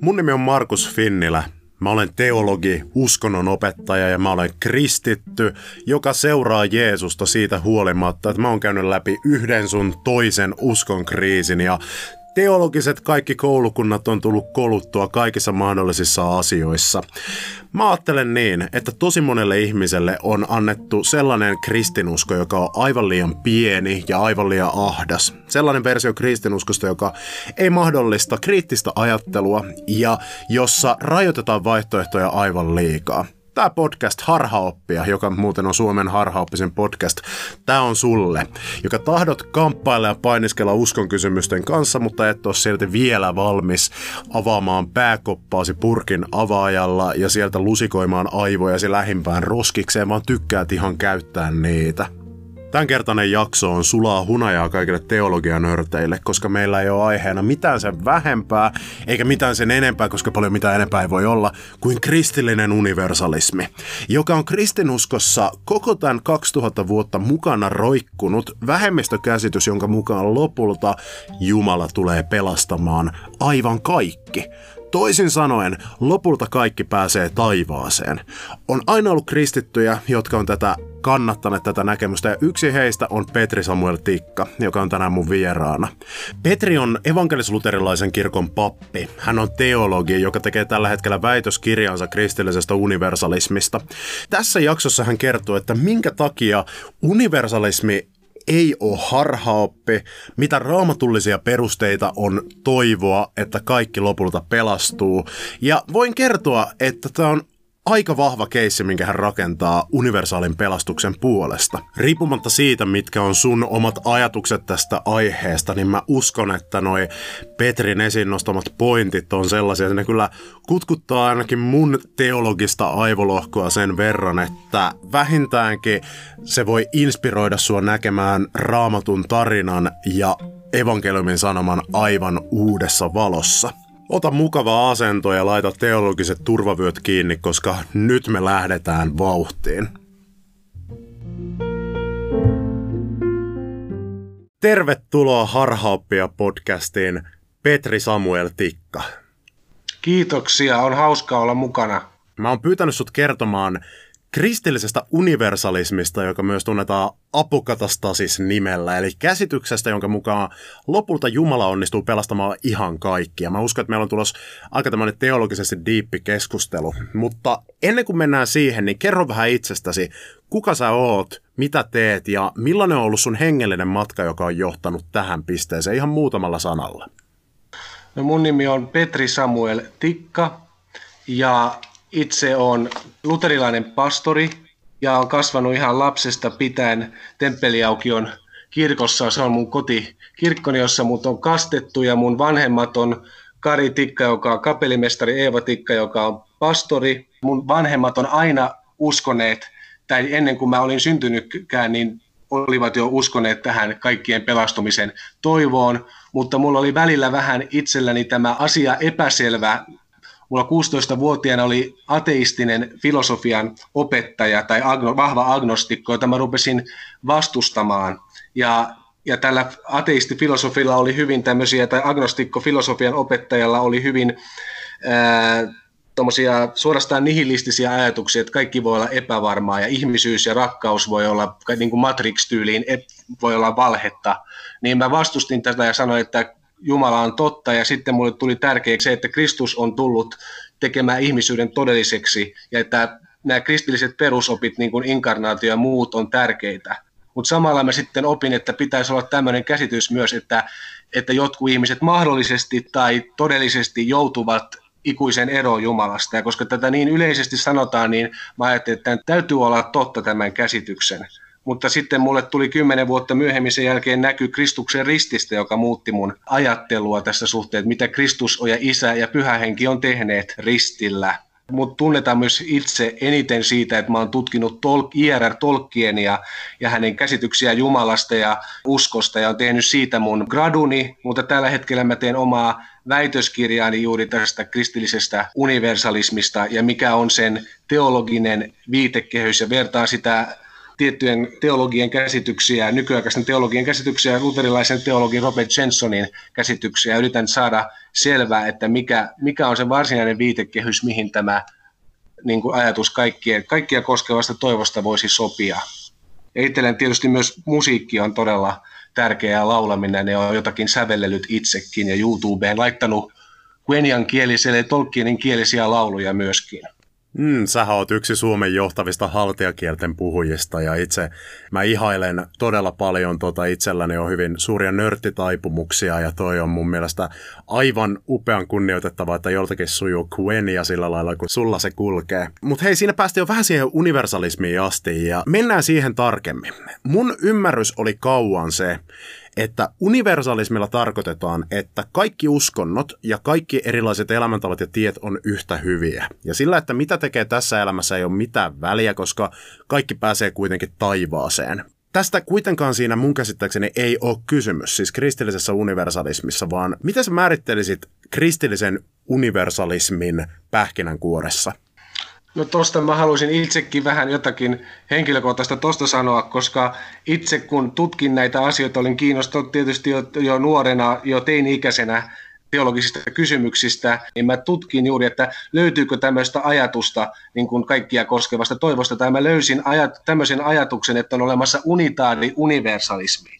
Mun nimi on Markus Finnilä. Mä olen teologi, uskonnon opettaja ja mä olen kristitty, joka seuraa Jeesusta siitä huolimatta, että mä oon käynyt läpi yhden sun toisen uskon kriisin ja teologiset kaikki koulukunnat on tullut koluttua kaikissa mahdollisissa asioissa. Mä ajattelen niin, että tosi monelle ihmiselle on annettu sellainen kristinusko, joka on aivan liian pieni ja aivan liian ahdas. Sellainen versio kristinuskosta, joka ei mahdollista kriittistä ajattelua ja jossa rajoitetaan vaihtoehtoja aivan liikaa tämä podcast Harhaoppia, joka muuten on Suomen harhaoppisen podcast, tämä on sulle, joka tahdot kamppailla ja painiskella uskon kysymysten kanssa, mutta et ole silti vielä valmis avaamaan pääkoppaasi purkin avaajalla ja sieltä lusikoimaan aivojasi lähimpään roskikseen, vaan tykkäät ihan käyttää niitä. Tämänkertainen jakso on sulaa hunajaa kaikille teologianörteille, koska meillä ei ole aiheena mitään sen vähempää, eikä mitään sen enempää, koska paljon mitään enempää ei voi olla, kuin kristillinen universalismi, joka on kristinuskossa koko tämän 2000 vuotta mukana roikkunut vähemmistökäsitys, jonka mukaan lopulta Jumala tulee pelastamaan aivan kaikki. Toisin sanoen, lopulta kaikki pääsee taivaaseen. On aina ollut kristittyjä, jotka on tätä kannattaneet tätä näkemystä ja yksi heistä on Petri Samuel Tikka, joka on tänään mun vieraana. Petri on evankelis-luterilaisen kirkon pappi. Hän on teologi, joka tekee tällä hetkellä väitöskirjansa kristillisestä universalismista. Tässä jaksossa hän kertoo, että minkä takia universalismi ei ole harhaoppi, mitä raamatullisia perusteita on toivoa, että kaikki lopulta pelastuu. Ja voin kertoa, että tämä on aika vahva keissi, minkä hän rakentaa universaalin pelastuksen puolesta. Riippumatta siitä, mitkä on sun omat ajatukset tästä aiheesta, niin mä uskon, että noi Petrin esiin nostamat pointit on sellaisia, että ne kyllä kutkuttaa ainakin mun teologista aivolohkoa sen verran, että vähintäänkin se voi inspiroida sua näkemään raamatun tarinan ja evankeliumin sanoman aivan uudessa valossa. Ota mukava asento ja laita teologiset turvavyöt kiinni, koska nyt me lähdetään vauhtiin. Tervetuloa Harhaoppia podcastiin Petri Samuel Tikka. Kiitoksia, on hauska olla mukana. Mä oon pyytänyt sut kertomaan kristillisestä universalismista, joka myös tunnetaan apokatastasis nimellä, eli käsityksestä, jonka mukaan lopulta Jumala onnistuu pelastamaan ihan kaikkia. Mä uskon, että meillä on tulossa aika tämmöinen teologisesti diippi keskustelu, mutta ennen kuin mennään siihen, niin kerro vähän itsestäsi, kuka sä oot, mitä teet ja millainen on ollut sun hengellinen matka, joka on johtanut tähän pisteeseen ihan muutamalla sanalla? No mun nimi on Petri Samuel Tikka ja itse on luterilainen pastori ja on kasvanut ihan lapsesta pitäen Temppeliaukion kirkossa. Se on mun koti kirkkoni, jossa mut on kastettu ja mun vanhemmat on Kari Tikka, joka on kapellimestari, Eeva Tikka, joka on pastori. Mun vanhemmat on aina uskoneet, tai ennen kuin mä olin syntynytkään, niin olivat jo uskoneet tähän kaikkien pelastumisen toivoon, mutta mulla oli välillä vähän itselläni tämä asia epäselvä Mulla 16-vuotiaana oli ateistinen filosofian opettaja tai agno, vahva agnostikko, jota mä rupesin vastustamaan. Ja, ja tällä ateistifilosofilla oli hyvin tämmöisiä, tai agnostikko-filosofian opettajalla oli hyvin ää, suorastaan nihilistisiä ajatuksia, että kaikki voi olla epävarmaa ja ihmisyys ja rakkaus voi olla niin kuin Matrix-tyyliin, voi olla valhetta. Niin mä vastustin tätä ja sanoin, että Jumala on totta ja sitten mulle tuli tärkeäksi se, että Kristus on tullut tekemään ihmisyyden todelliseksi ja että nämä kristilliset perusopit, niin kuin inkarnaatio ja muut, on tärkeitä. Mutta samalla mä sitten opin, että pitäisi olla tämmöinen käsitys myös, että, että jotkut ihmiset mahdollisesti tai todellisesti joutuvat ikuisen eroon Jumalasta. Ja koska tätä niin yleisesti sanotaan, niin mä ajattelin, että täytyy olla totta tämän käsityksen mutta sitten mulle tuli kymmenen vuotta myöhemmin sen jälkeen näky Kristuksen rististä, joka muutti mun ajattelua tässä suhteen, mitä Kristus ja Isä ja Pyhä Henki on tehneet ristillä. Mutta tunnetaan myös itse eniten siitä, että mä oon tutkinut Tol- I.R.R. Tolkienia ja hänen käsityksiä Jumalasta ja uskosta ja on tehnyt siitä mun graduni, mutta tällä hetkellä mä teen omaa väitöskirjaani juuri tästä kristillisestä universalismista ja mikä on sen teologinen viitekehys ja vertaan sitä tiettyjen teologien käsityksiä, nykyaikaisen teologien käsityksiä, luterilaisen teologin Robert Jensonin käsityksiä. Yritän saada selvää, että mikä, mikä on se varsinainen viitekehys, mihin tämä niin kuin ajatus kaikkien, kaikkia koskevasta toivosta voisi sopia. Ja itselleen tietysti myös musiikki on todella tärkeää laulaminen. Ne on jotakin sävellelyt itsekin ja YouTubeen laittanut Quenian kieliselle Tolkienin kielisiä lauluja myöskin. Mm, sä oot yksi Suomen johtavista haltiakielten puhujista ja itse mä ihailen todella paljon tota itselläni on hyvin suuria nörttitaipumuksia ja toi on mun mielestä aivan upean kunnioitettavaa, että joltakin sujuu Quenia sillä lailla, kun sulla se kulkee. Mutta hei, siinä päästiin jo vähän siihen universalismiin asti ja mennään siihen tarkemmin. Mun ymmärrys oli kauan se, että universalismilla tarkoitetaan, että kaikki uskonnot ja kaikki erilaiset elämäntavat ja tiet on yhtä hyviä. Ja sillä, että mitä tekee tässä elämässä ei ole mitään väliä, koska kaikki pääsee kuitenkin taivaaseen. Tästä kuitenkaan siinä mun käsittääkseni ei ole kysymys, siis kristillisessä universalismissa, vaan miten sä määrittelisit kristillisen universalismin pähkinänkuoressa? No tosta mä haluaisin itsekin vähän jotakin henkilökohtaista tosta sanoa, koska itse kun tutkin näitä asioita, olin kiinnostunut tietysti jo, jo nuorena, jo teini-ikäisenä teologisista kysymyksistä, niin mä tutkin juuri, että löytyykö tämmöistä ajatusta niin kuin kaikkia koskevasta toivosta, tai mä löysin ajat, tämmöisen ajatuksen, että on olemassa unitaari universalismi.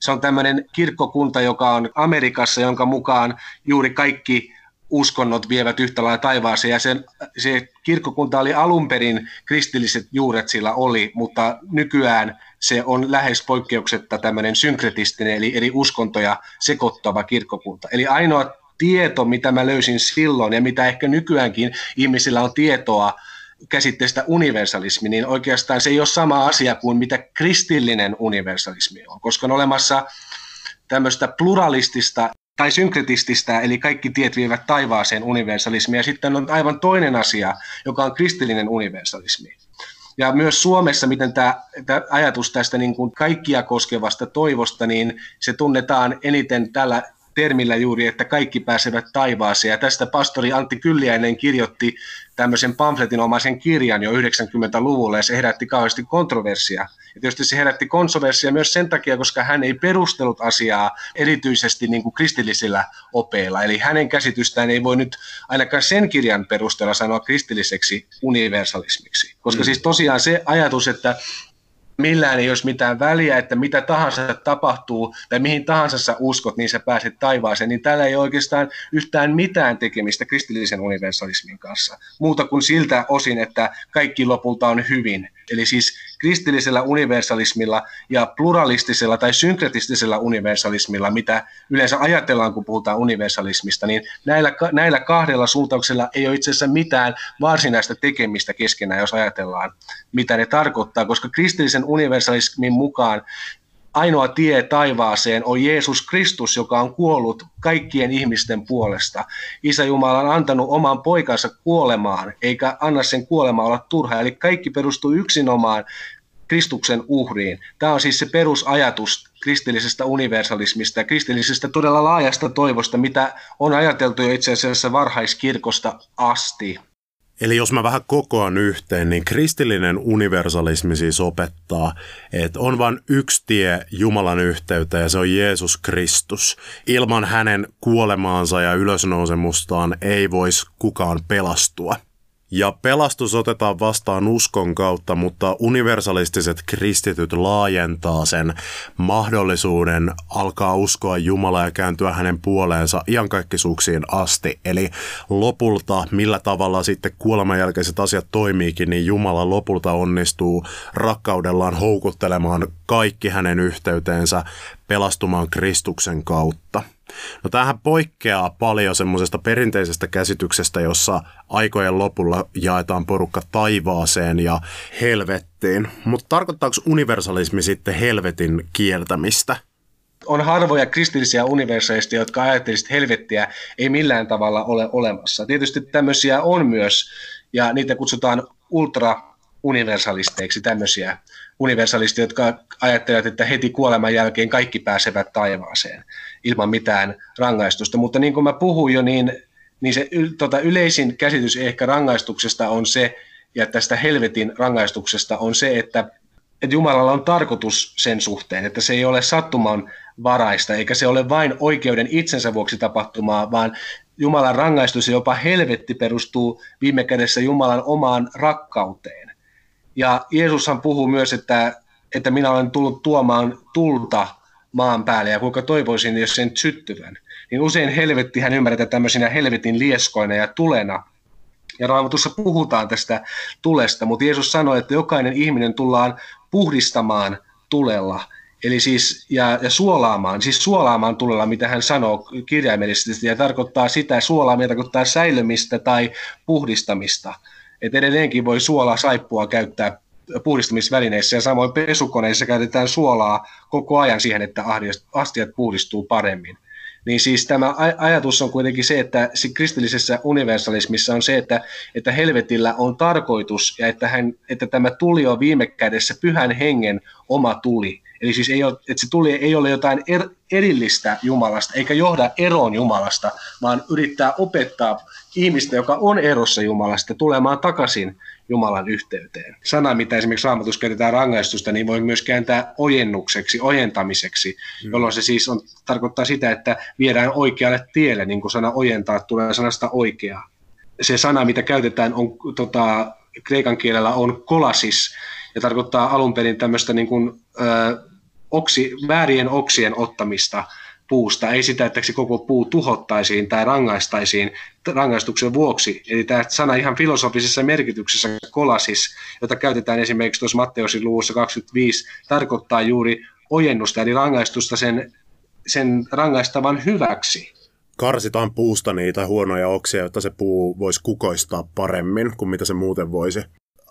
Se on tämmöinen kirkkokunta, joka on Amerikassa, jonka mukaan juuri kaikki uskonnot vievät yhtä lailla taivaaseen. Ja sen, se kirkkokunta oli alun perin, kristilliset juuret sillä oli, mutta nykyään se on lähes poikkeuksetta tämmöinen synkretistinen, eli eri uskontoja sekoittava kirkkokunta. Eli ainoa tieto, mitä mä löysin silloin ja mitä ehkä nykyäänkin ihmisillä on tietoa käsitteestä universalismi, niin oikeastaan se ei ole sama asia kuin mitä kristillinen universalismi on, koska on olemassa tämmöistä pluralistista tai synkretististä, eli kaikki tiet vievät taivaaseen universalismia. Sitten on aivan toinen asia, joka on kristillinen universalismi. Ja myös Suomessa, miten tämä, tämä ajatus tästä niin kuin kaikkia koskevasta toivosta, niin se tunnetaan eniten tällä termillä juuri, että kaikki pääsevät taivaaseen. Ja tästä pastori Antti Kylliäinen kirjoitti tämmöisen pamfletinomaisen kirjan jo 90-luvulla, ja se herätti kauheasti kontroversia. Ja tietysti se herätti kontroversia myös sen takia, koska hän ei perustellut asiaa erityisesti niin kuin kristillisillä opeilla. Eli hänen käsitystään ei voi nyt ainakaan sen kirjan perusteella sanoa kristilliseksi universalismiksi. Koska mm. siis tosiaan se ajatus, että millään ei olisi mitään väliä, että mitä tahansa tapahtuu tai mihin tahansa sä uskot, niin sä pääset taivaaseen, niin tällä ei oikeastaan yhtään mitään tekemistä kristillisen universalismin kanssa. Muuta kuin siltä osin, että kaikki lopulta on hyvin. Eli siis kristillisellä universalismilla ja pluralistisella tai synkretistisellä universalismilla, mitä yleensä ajatellaan, kun puhutaan universalismista, niin näillä, näillä kahdella suuntauksella ei ole itse asiassa mitään varsinaista tekemistä keskenään, jos ajatellaan, mitä ne tarkoittaa, koska kristillisen universalismin mukaan ainoa tie taivaaseen on Jeesus Kristus, joka on kuollut kaikkien ihmisten puolesta. Isä Jumala on antanut oman poikansa kuolemaan, eikä anna sen kuolema olla turha. Eli kaikki perustuu yksinomaan Kristuksen uhriin. Tämä on siis se perusajatus kristillisestä universalismista ja kristillisestä todella laajasta toivosta, mitä on ajateltu jo itse asiassa varhaiskirkosta asti. Eli jos mä vähän kokoan yhteen, niin kristillinen universalismi siis opettaa, että on vain yksi tie Jumalan yhteyteen ja se on Jeesus Kristus. Ilman hänen kuolemaansa ja ylösnousemustaan ei voisi kukaan pelastua. Ja pelastus otetaan vastaan uskon kautta, mutta universalistiset kristityt laajentaa sen mahdollisuuden alkaa uskoa Jumalaa ja kääntyä hänen puoleensa iankaikkisuuksiin asti. Eli lopulta, millä tavalla sitten kuoleman jälkeiset asiat toimiikin, niin Jumala lopulta onnistuu rakkaudellaan houkuttelemaan kaikki hänen yhteyteensä pelastumaan Kristuksen kautta. No tämähän poikkeaa paljon semmoisesta perinteisestä käsityksestä, jossa aikojen lopulla jaetaan porukka taivaaseen ja helvettiin. Mutta tarkoittaako universalismi sitten helvetin kieltämistä? on harvoja kristillisiä universalisteja, jotka ajattelisivat, helvettiä ei millään tavalla ole olemassa. Tietysti tämmöisiä on myös, ja niitä kutsutaan ultra-universalisteiksi, tämmöisiä universalisteja, jotka ajattelevat, että heti kuoleman jälkeen kaikki pääsevät taivaaseen ilman mitään rangaistusta. Mutta niin kuin mä puhuin jo, niin, niin se tota, yleisin käsitys ehkä rangaistuksesta on se, ja tästä helvetin rangaistuksesta on se, että, että Jumalalla on tarkoitus sen suhteen, että se ei ole sattuman varaista, eikä se ole vain oikeuden itsensä vuoksi tapahtumaa, vaan Jumalan rangaistus ja jopa helvetti perustuu viime kädessä Jumalan omaan rakkauteen. Ja Jeesushan puhuu myös, että, että minä olen tullut tuomaan tulta maan päälle ja kuinka toivoisin, jos sen syttyvän. Niin usein helvettihän ymmärretään tämmöisinä helvetin lieskoina ja tulena. Ja Raamatussa puhutaan tästä tulesta, mutta Jeesus sanoi, että jokainen ihminen tullaan puhdistamaan tulella – Eli siis, ja, ja suolaamaan, siis suolaamaan tulella, mitä hän sanoo kirjaimellisesti, ja tarkoittaa sitä, suolaaminen tarkoittaa säilymistä tai puhdistamista. Et edelleenkin voi suolaa saippua käyttää puhdistamisvälineissä ja samoin pesukoneissa käytetään suolaa koko ajan siihen, että astiat puhdistuu paremmin. Niin siis tämä ajatus on kuitenkin se, että kristillisessä universalismissa on se, että, että helvetillä on tarkoitus ja että, hän, että tämä tuli on viime kädessä pyhän hengen oma tuli. Eli siis ei ole, että se tuli ei ole jotain er, erillistä Jumalasta, eikä johda eroon Jumalasta, vaan yrittää opettaa ihmistä, joka on erossa Jumalasta, tulemaan takaisin Jumalan yhteyteen. Sana, mitä esimerkiksi raamatussa käytetään rangaistusta, niin voi myös kääntää ojennukseksi, ojentamiseksi, mm. jolloin se siis on, tarkoittaa sitä, että viedään oikealle tielle, niin kuin sana ojentaa tulee sanasta oikeaa. Se sana, mitä käytetään on, tota, kreikan kielellä on kolasis, ja tarkoittaa alun perin tämmöistä niin kuin, ö, oksi, väärien oksien ottamista puusta, ei sitä, että se koko puu tuhottaisiin tai rangaistaisiin rangaistuksen vuoksi. Eli tämä sana ihan filosofisessa merkityksessä kolasis, jota käytetään esimerkiksi tuossa Matteusin luvussa 25, tarkoittaa juuri ojennusta, eli rangaistusta sen, sen rangaistavan hyväksi. Karsitaan puusta niitä huonoja oksia, jotta se puu voisi kukoistaa paremmin kuin mitä se muuten voisi.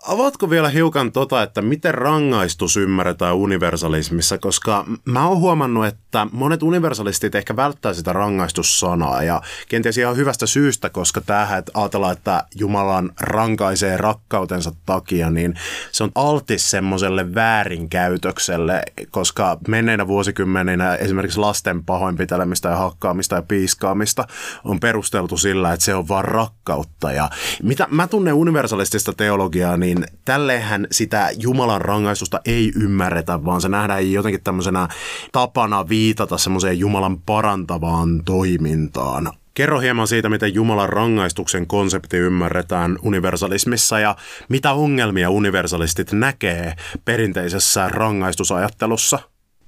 Avaatko vielä hiukan tota, että miten rangaistus ymmärretään universalismissa, koska mä oon huomannut, että monet universalistit ehkä välttää sitä rangaistussanaa ja kenties ihan hyvästä syystä, koska tähän, että ajatellaan, että Jumalan rankaisee rakkautensa takia, niin se on altis semmoiselle väärinkäytökselle, koska menneinä vuosikymmeninä esimerkiksi lasten pahoinpitelemistä ja hakkaamista ja piiskaamista on perusteltu sillä, että se on vaan rakkautta. Ja mitä mä tunnen universalistista teologiaa, niin niin tälleenhän sitä Jumalan rangaistusta ei ymmärretä, vaan se nähdään jotenkin tämmöisenä tapana viitata semmoiseen Jumalan parantavaan toimintaan. Kerro hieman siitä, miten Jumalan rangaistuksen konsepti ymmärretään universalismissa ja mitä ongelmia universalistit näkee perinteisessä rangaistusajattelussa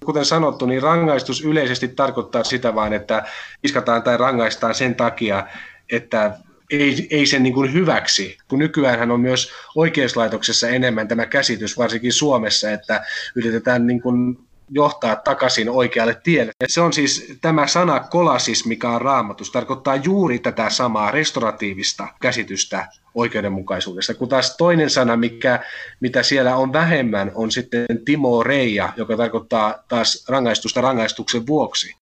kuten sanottu, niin rangaistus yleisesti tarkoittaa sitä vain, että iskataan tai rangaistaan sen takia, että ei, ei sen niin kuin hyväksi, kun nykyään on myös oikeuslaitoksessa enemmän tämä käsitys, varsinkin Suomessa, että yritetään niin kuin johtaa takaisin oikealle tielle. Ja se on siis tämä sana kolasis, mikä on raamatus, tarkoittaa juuri tätä samaa restoratiivista käsitystä oikeudenmukaisuudesta, kun taas toinen sana, mikä, mitä siellä on vähemmän, on sitten Timo Reija, joka tarkoittaa taas rangaistusta rangaistuksen vuoksi.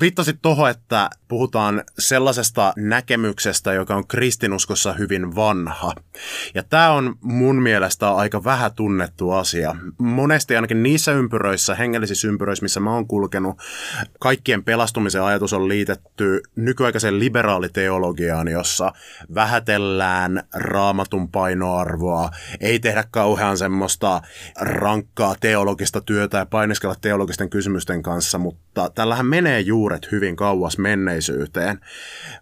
Viittasit tuohon, että puhutaan sellaisesta näkemyksestä, joka on kristinuskossa hyvin vanha. Ja tämä on mun mielestä aika vähän tunnettu asia. Monesti ainakin niissä ympyröissä, hengellisissä ympyröissä, missä mä oon kulkenut, kaikkien pelastumisen ajatus on liitetty nykyaikaiseen liberaaliteologiaan, jossa vähätellään raamatun painoarvoa, ei tehdä kauhean semmoista rankkaa teologista työtä ja painiskella teologisten kysymysten kanssa, mutta tällähän menee juuret hyvin kauas menneisyyteen.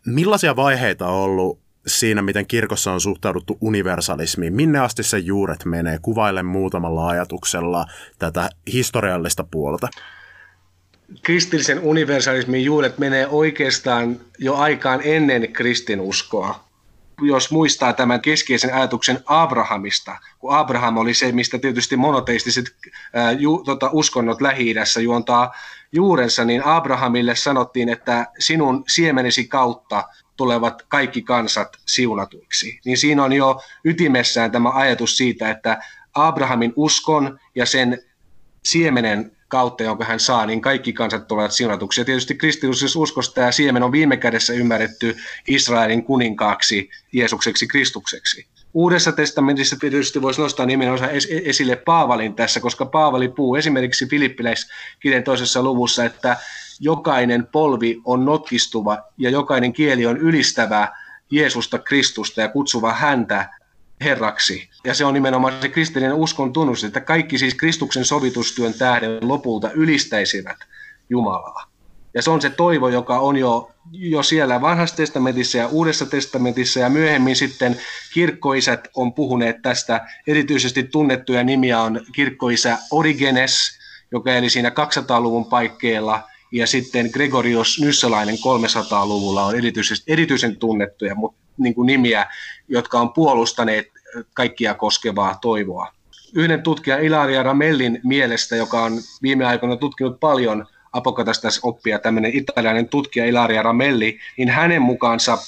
Millaisia vaiheita on ollut siinä, miten kirkossa on suhtauduttu universalismiin? Minne asti se juuret menee? Kuvaile muutamalla ajatuksella tätä historiallista puolta. Kristillisen universalismin juuret menee oikeastaan jo aikaan ennen kristinuskoa jos muistaa tämän keskeisen ajatuksen Abrahamista, kun Abraham oli se, mistä tietysti monoteistiset ää, ju, tota, uskonnot Lähi-idässä juontaa juurensa, niin Abrahamille sanottiin, että sinun siemenesi kautta tulevat kaikki kansat siunatuiksi. Niin siinä on jo ytimessään tämä ajatus siitä, että Abrahamin uskon ja sen siemenen kautta, jonka hän saa, niin kaikki kansat tulevat siunatuksi. Ja tietysti kristillisessä uskossa tämä siemen on viime kädessä ymmärretty Israelin kuninkaaksi, Jeesukseksi, Kristukseksi. Uudessa testamentissa tietysti voisi nostaa nimenomaan esille Paavalin tässä, koska Paavali puhuu esimerkiksi Filippiläiskirjan toisessa luvussa, että jokainen polvi on notkistuva ja jokainen kieli on ylistävä Jeesusta Kristusta ja kutsuva häntä Herraksi. Ja se on nimenomaan se kristillinen uskon tunnus, että kaikki siis Kristuksen sovitustyön tähden lopulta ylistäisivät Jumalaa. Ja se on se toivo, joka on jo, jo siellä vanhassa testamentissa ja uudessa testamentissa ja myöhemmin sitten kirkkoisät on puhuneet tästä. Erityisesti tunnettuja nimiä on kirkkoisä Origenes, joka eli siinä 200-luvun paikkeilla ja sitten Gregorios Nyssalainen 300-luvulla on erityisesti, erityisen tunnettuja mutta niin kuin nimiä, jotka on puolustaneet kaikkia koskevaa toivoa. Yhden tutkija Ilaria Ramellin mielestä, joka on viime aikoina tutkinut paljon apokatastas oppia, tämmöinen italialainen tutkija Ilaria Ramelli, niin hänen mukaansa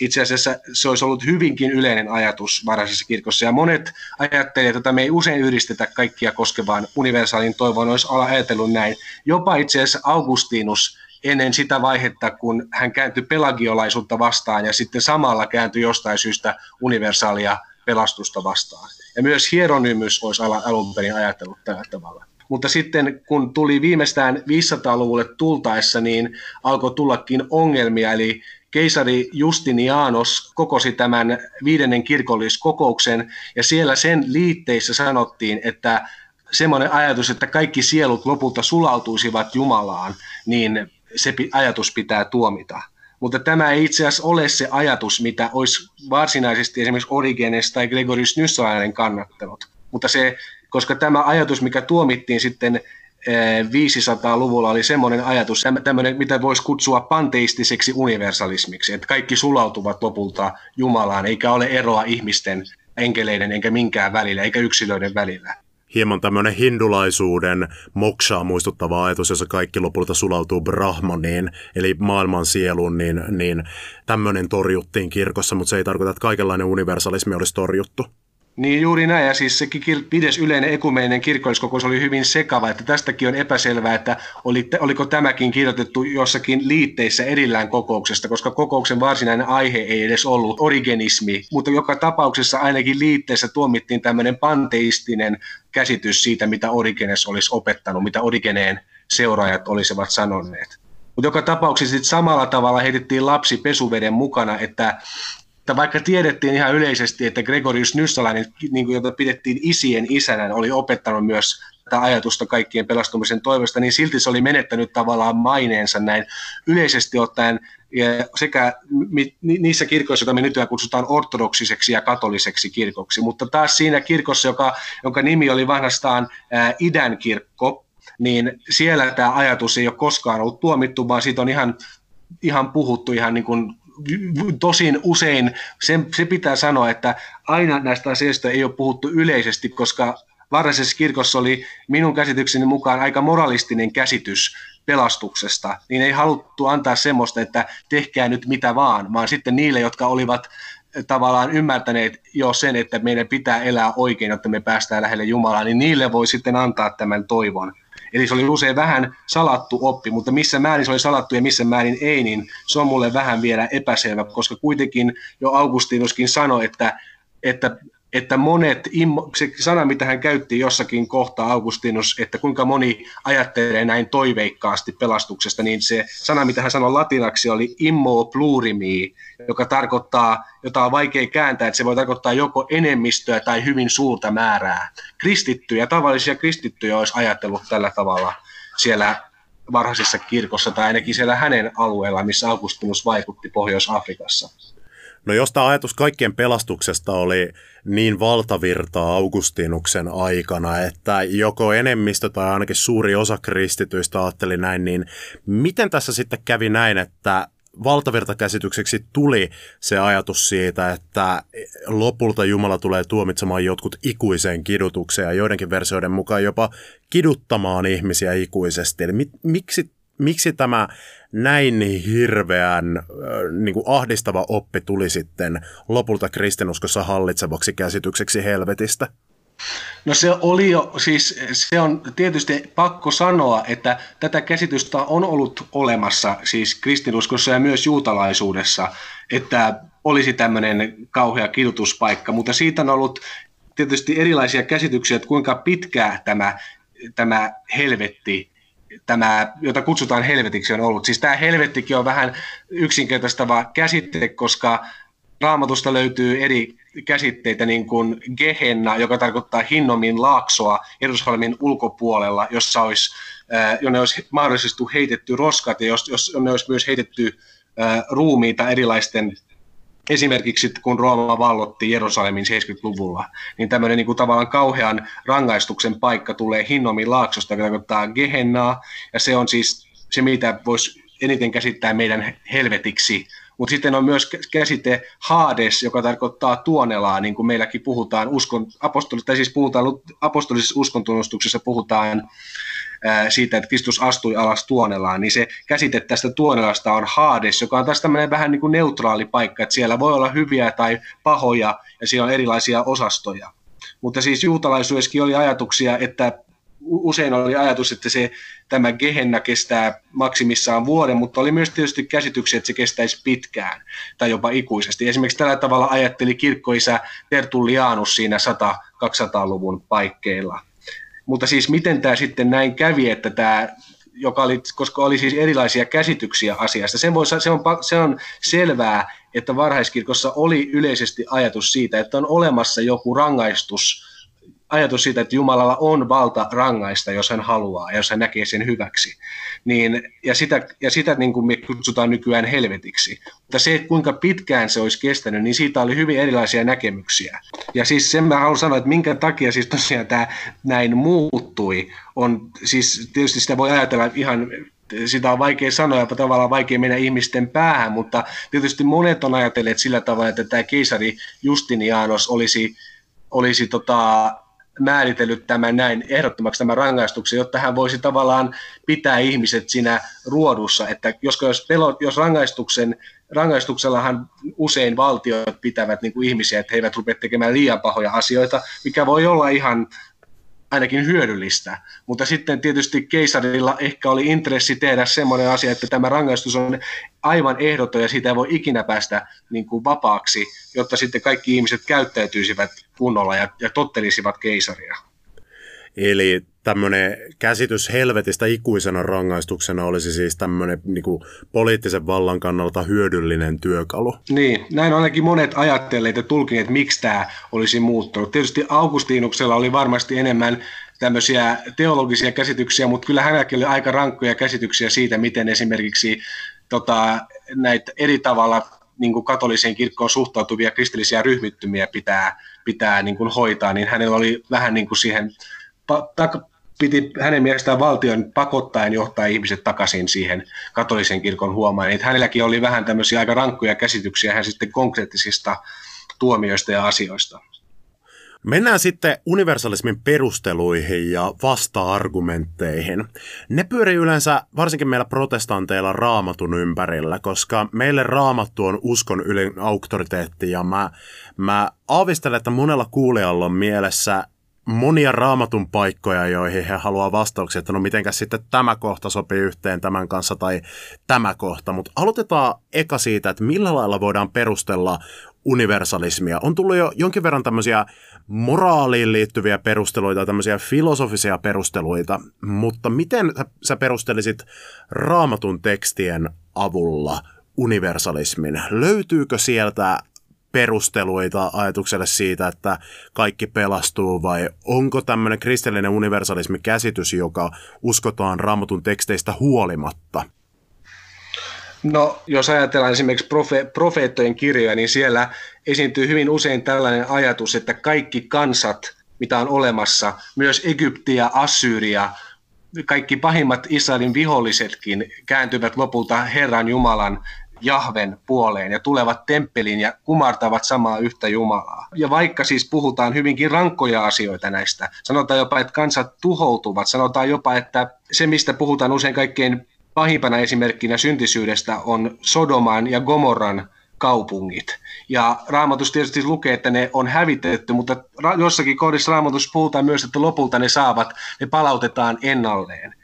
itse asiassa se olisi ollut hyvinkin yleinen ajatus varhaisessa kirkossa. Ja monet ajattelijat, että me ei usein yhdistetä kaikkia koskevaan universaalin toivoon, olisi ajatellut näin. Jopa itse asiassa Augustinus ennen sitä vaihetta, kun hän kääntyi pelagiolaisuutta vastaan ja sitten samalla kääntyi jostain syystä universaalia pelastusta vastaan. Ja myös Hieronymys olisi alun perin ajatellut tällä tavalla. Mutta sitten kun tuli viimeistään 500-luvulle tultaessa, niin alkoi tullakin ongelmia, eli keisari Justinianos kokosi tämän viidennen kirkolliskokouksen, ja siellä sen liitteissä sanottiin, että semmoinen ajatus, että kaikki sielut lopulta sulautuisivat Jumalaan, niin se ajatus pitää tuomita. Mutta tämä ei itse asiassa ole se ajatus, mitä olisi varsinaisesti esimerkiksi Origenes tai Gregorius Nyssalainen kannattanut. Mutta se, koska tämä ajatus, mikä tuomittiin sitten 500-luvulla oli semmoinen ajatus, tämmöinen, mitä voisi kutsua panteistiseksi universalismiksi, että kaikki sulautuvat lopulta Jumalaan, eikä ole eroa ihmisten, enkeleiden eikä minkään välillä, eikä yksilöiden välillä hieman tämmöinen hindulaisuuden mokshaa muistuttava ajatus, jossa kaikki lopulta sulautuu Brahmaniin, eli maailman sieluun, niin, niin tämmöinen torjuttiin kirkossa, mutta se ei tarkoita, että kaikenlainen universalismi olisi torjuttu. Niin juuri näin, ja siis se viides yleinen ekumeinen kirkolliskokous oli hyvin sekava, että tästäkin on epäselvää, että oli, oliko tämäkin kirjoitettu jossakin liitteissä erillään kokouksesta, koska kokouksen varsinainen aihe ei edes ollut origenismi, mutta joka tapauksessa ainakin liitteessä tuomittiin tämmöinen panteistinen käsitys siitä, mitä Origenes olisi opettanut, mitä Origeneen seuraajat olisivat sanoneet. Mutta joka tapauksessa samalla tavalla heitettiin lapsi pesuveden mukana, että että vaikka tiedettiin ihan yleisesti, että Gregorius Nyssalainen, niin kuin, jota pidettiin isien isänä, oli opettanut myös tätä ajatusta kaikkien pelastumisen toivosta, niin silti se oli menettänyt tavallaan maineensa näin yleisesti ottaen. Sekä niissä kirkoissa, joita me nykyään kutsutaan ortodoksiseksi ja katoliseksi kirkoksi, mutta taas siinä kirkossa, joka, jonka nimi oli vanhastaan ää, idän kirkko, niin siellä tämä ajatus ei ole koskaan ollut tuomittu, vaan siitä on ihan, ihan puhuttu ihan niin kuin tosin usein, se, se pitää sanoa, että aina näistä asioista ei ole puhuttu yleisesti, koska varhaisessa kirkossa oli minun käsitykseni mukaan aika moralistinen käsitys pelastuksesta, niin ei haluttu antaa semmoista, että tehkää nyt mitä vaan, vaan sitten niille, jotka olivat tavallaan ymmärtäneet jo sen, että meidän pitää elää oikein, jotta me päästään lähelle Jumalaa, niin niille voi sitten antaa tämän toivon. Eli se oli usein vähän salattu oppi, mutta missä määrin se oli salattu ja missä määrin ei, niin se on mulle vähän vielä epäselvä, koska kuitenkin jo Augustinuskin sanoi, että, että että monet, se sana mitä hän käytti jossakin kohtaa Augustinus, että kuinka moni ajattelee näin toiveikkaasti pelastuksesta, niin se sana mitä hän sanoi latinaksi oli immo plurimi, joka tarkoittaa, jota on vaikea kääntää, että se voi tarkoittaa joko enemmistöä tai hyvin suurta määrää. Kristittyjä, tavallisia kristittyjä olisi ajatellut tällä tavalla siellä varhaisessa kirkossa tai ainakin siellä hänen alueella, missä Augustinus vaikutti Pohjois-Afrikassa. No jos tämä ajatus kaikkien pelastuksesta oli niin valtavirtaa Augustinuksen aikana, että joko enemmistö tai ainakin suuri osa kristityistä ajatteli näin, niin miten tässä sitten kävi näin, että valtavirtakäsitykseksi tuli se ajatus siitä, että lopulta Jumala tulee tuomitsemaan jotkut ikuiseen kidutukseen ja joidenkin versioiden mukaan jopa kiduttamaan ihmisiä ikuisesti. Eli miksi, miksi tämä näin hirveän niin kuin ahdistava oppi tuli sitten lopulta kristinuskossa hallitsevaksi käsitykseksi helvetistä? No se oli jo, siis se on tietysti pakko sanoa, että tätä käsitystä on ollut olemassa siis kristinuskossa ja myös juutalaisuudessa, että olisi tämmöinen kauhea kidutuspaikka, mutta siitä on ollut tietysti erilaisia käsityksiä, että kuinka pitkää tämä, tämä helvetti tämä, jota kutsutaan helvetiksi, on ollut. Siis tämä helvettikin on vähän yksinkertaistava käsite, koska raamatusta löytyy eri käsitteitä, niin kuin Gehenna, joka tarkoittaa Hinnomin laaksoa Jerusalemin ulkopuolella, jossa olisi, jonne olisi mahdollisesti heitetty roskat ja jos, jos jonne olisi myös heitetty ruumiita erilaisten esimerkiksi kun Rooma vallotti Jerusalemin 70-luvulla, niin tämmöinen niin kuin tavallaan kauhean rangaistuksen paikka tulee Hinnomin laaksosta, joka tarkoittaa Gehennaa, ja se on siis se, mitä voisi eniten käsittää meidän helvetiksi. Mutta sitten on myös käsite Hades, joka tarkoittaa tuonelaa, niin kuin meilläkin puhutaan, uskon, apostoli, tai siis puhutaan apostolisessa uskontunnustuksessa puhutaan siitä, että Kristus astui alas tuonelaan, niin se käsite tästä tuonelasta on Hades, joka on taas tämmöinen vähän niin kuin neutraali paikka, että siellä voi olla hyviä tai pahoja ja siellä on erilaisia osastoja. Mutta siis juutalaisuudessakin oli ajatuksia, että usein oli ajatus, että se, tämä Gehenna kestää maksimissaan vuoden, mutta oli myös tietysti käsityksiä, että se kestäisi pitkään tai jopa ikuisesti. Esimerkiksi tällä tavalla ajatteli kirkkoisä Tertullianus siinä 100-200-luvun paikkeilla. Mutta siis miten tämä sitten näin kävi, että tämä joka oli, koska oli siis erilaisia käsityksiä asiasta. Sen voi, se, on, se on selvää, että varhaiskirkossa oli yleisesti ajatus siitä, että on olemassa joku rangaistus ajatus siitä, että Jumalalla on valta rangaista, jos hän haluaa ja jos hän näkee sen hyväksi. Niin, ja sitä, ja sitä niin kuin me kutsutaan nykyään helvetiksi. Mutta se, että kuinka pitkään se olisi kestänyt, niin siitä oli hyvin erilaisia näkemyksiä. Ja siis sen mä haluan sanoa, että minkä takia siis tosiaan tämä näin muuttui, on siis tietysti sitä voi ajatella ihan sitä on vaikea sanoa ja tavallaan vaikea mennä ihmisten päähän, mutta tietysti monet on ajatelleet sillä tavalla, että tämä keisari Justinianos olisi, olisi tota, määritellyt tämän näin ehdottomaksi tämän rangaistuksen, jotta hän voisi tavallaan pitää ihmiset siinä ruodussa, että jos, jos, pelot, jos rangaistuksen, rangaistuksellahan usein valtiot pitävät niin kuin ihmisiä, että he eivät rupea tekemään liian pahoja asioita, mikä voi olla ihan ainakin hyödyllistä. Mutta sitten tietysti keisarilla ehkä oli intressi tehdä semmoinen asia, että tämä rangaistus on aivan ehdoton ja siitä ei voi ikinä päästä niin kuin vapaaksi, jotta sitten kaikki ihmiset käyttäytyisivät kunnolla ja, ja tottelisivat keisaria. Eli tämmöinen käsitys helvetistä ikuisena rangaistuksena olisi siis tämmöinen niin kuin, poliittisen vallan kannalta hyödyllinen työkalu. Niin, näin ainakin monet ajatteleet ja tulkineet, että miksi tämä olisi muuttunut. Tietysti Augustinuksella oli varmasti enemmän tämmöisiä teologisia käsityksiä, mutta kyllä hänelläkin oli aika rankkoja käsityksiä siitä, miten esimerkiksi tota, näitä eri tavalla niin kuin katoliseen kirkkoon suhtautuvia kristillisiä ryhmittymiä pitää, pitää niin kuin hoitaa, niin hänellä oli vähän niin kuin siihen piti hänen mielestään valtion pakottaen johtaa ihmiset takaisin siihen katolisen kirkon huomaan. Että hänelläkin oli vähän tämmöisiä aika rankkoja käsityksiä hän sitten konkreettisista tuomioista ja asioista. Mennään sitten universalismin perusteluihin ja vasta-argumentteihin. Ne pyörii yleensä varsinkin meillä protestanteilla raamatun ympärillä, koska meille raamattu on uskon ylin auktoriteetti ja mä, mä aavistelen, että monella kuulijalla on mielessä monia raamatun paikkoja, joihin he haluaa vastauksia, että no mitenkäs sitten tämä kohta sopii yhteen tämän kanssa tai tämä kohta. Mutta aloitetaan eka siitä, että millä lailla voidaan perustella universalismia. On tullut jo jonkin verran tämmöisiä moraaliin liittyviä perusteluita, tämmöisiä filosofisia perusteluita, mutta miten sä perustelisit raamatun tekstien avulla universalismin? Löytyykö sieltä perusteluita ajatukselle siitä, että kaikki pelastuu vai onko tämmöinen kristillinen universalismi käsitys, joka uskotaan raamatun teksteistä huolimatta? No, jos ajatellaan esimerkiksi profe- profeettojen kirjoja, niin siellä esiintyy hyvin usein tällainen ajatus, että kaikki kansat, mitä on olemassa, myös Egypti ja Assyria, kaikki pahimmat Israelin vihollisetkin kääntyvät lopulta Herran Jumalan Jahven puoleen ja tulevat temppeliin ja kumartavat samaa yhtä Jumalaa. Ja vaikka siis puhutaan hyvinkin rankkoja asioita näistä, sanotaan jopa, että kansat tuhoutuvat, sanotaan jopa, että se mistä puhutaan usein kaikkein pahimpana esimerkkinä syntisyydestä on Sodoman ja Gomorran kaupungit. Ja Raamatus tietysti lukee, että ne on hävitetty, mutta jossakin kohdissa Raamatus puhutaan myös, että lopulta ne saavat, ne palautetaan ennalleen.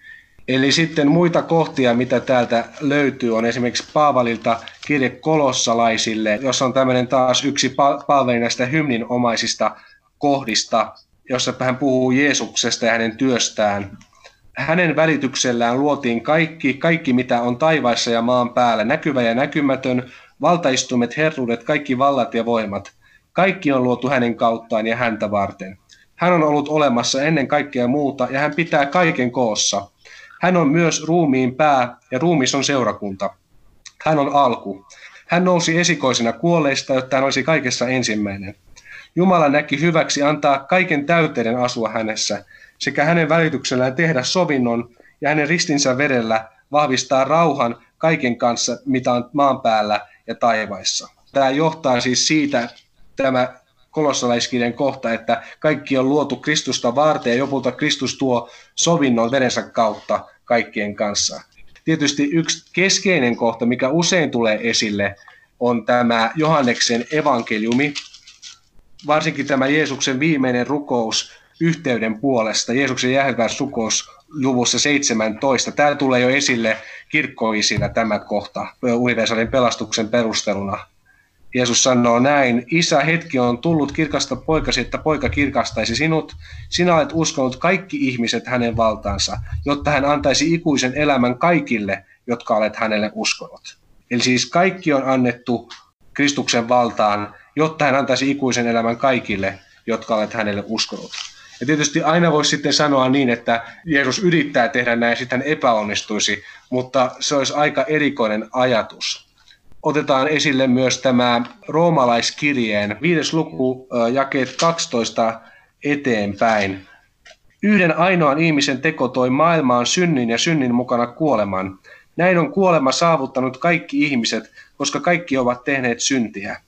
Eli sitten muita kohtia, mitä täältä löytyy, on esimerkiksi Paavalilta kirje kolossalaisille, jossa on tämmöinen taas yksi Paavalin näistä hymninomaisista kohdista, jossa hän puhuu Jeesuksesta ja hänen työstään. hänen välityksellään luotiin kaikki, kaikki mitä on taivaissa ja maan päällä, näkyvä ja näkymätön, valtaistumet, herruudet, kaikki vallat ja voimat. Kaikki on luotu hänen kauttaan ja häntä varten. Hän on ollut olemassa ennen kaikkea muuta ja hän pitää kaiken koossa. Hän on myös ruumiin pää ja ruumis on seurakunta. Hän on alku. Hän nousi esikoisena kuolleista, jotta hän olisi kaikessa ensimmäinen. Jumala näki hyväksi antaa kaiken täyteiden asua hänessä, sekä hänen välityksellään tehdä sovinnon ja hänen ristinsä verellä vahvistaa rauhan kaiken kanssa, mitä on maan päällä ja taivaissa. Tämä johtaa siis siitä, tämä kolossalaiskirjan kohta, että kaikki on luotu Kristusta varten ja lopulta Kristus tuo sovinnon verensä kautta kaikkien kanssa. Tietysti yksi keskeinen kohta, mikä usein tulee esille, on tämä Johanneksen evankeliumi, varsinkin tämä Jeesuksen viimeinen rukous yhteyden puolesta, Jeesuksen rukous luvussa 17. Tämä tulee jo esille kirkkoisina tämä kohta universaalin pelastuksen perusteluna. Jeesus sanoo näin, Isä, hetki on tullut kirkasta poikasi, että poika kirkastaisi sinut. Sinä olet uskonut kaikki ihmiset hänen valtaansa, jotta hän antaisi ikuisen elämän kaikille, jotka olet hänelle uskonut. Eli siis kaikki on annettu Kristuksen valtaan, jotta hän antaisi ikuisen elämän kaikille, jotka olet hänelle uskonut. Ja tietysti aina voisi sitten sanoa niin, että Jeesus yrittää tehdä näin sitten hän epäonnistuisi, mutta se olisi aika erikoinen ajatus. Otetaan esille myös tämä roomalaiskirjeen viides luku, jakeet 12 eteenpäin. Yhden ainoan ihmisen teko toi maailmaan synnin ja synnin mukana kuoleman. Näin on kuolema saavuttanut kaikki ihmiset, koska kaikki ovat tehneet syntiä.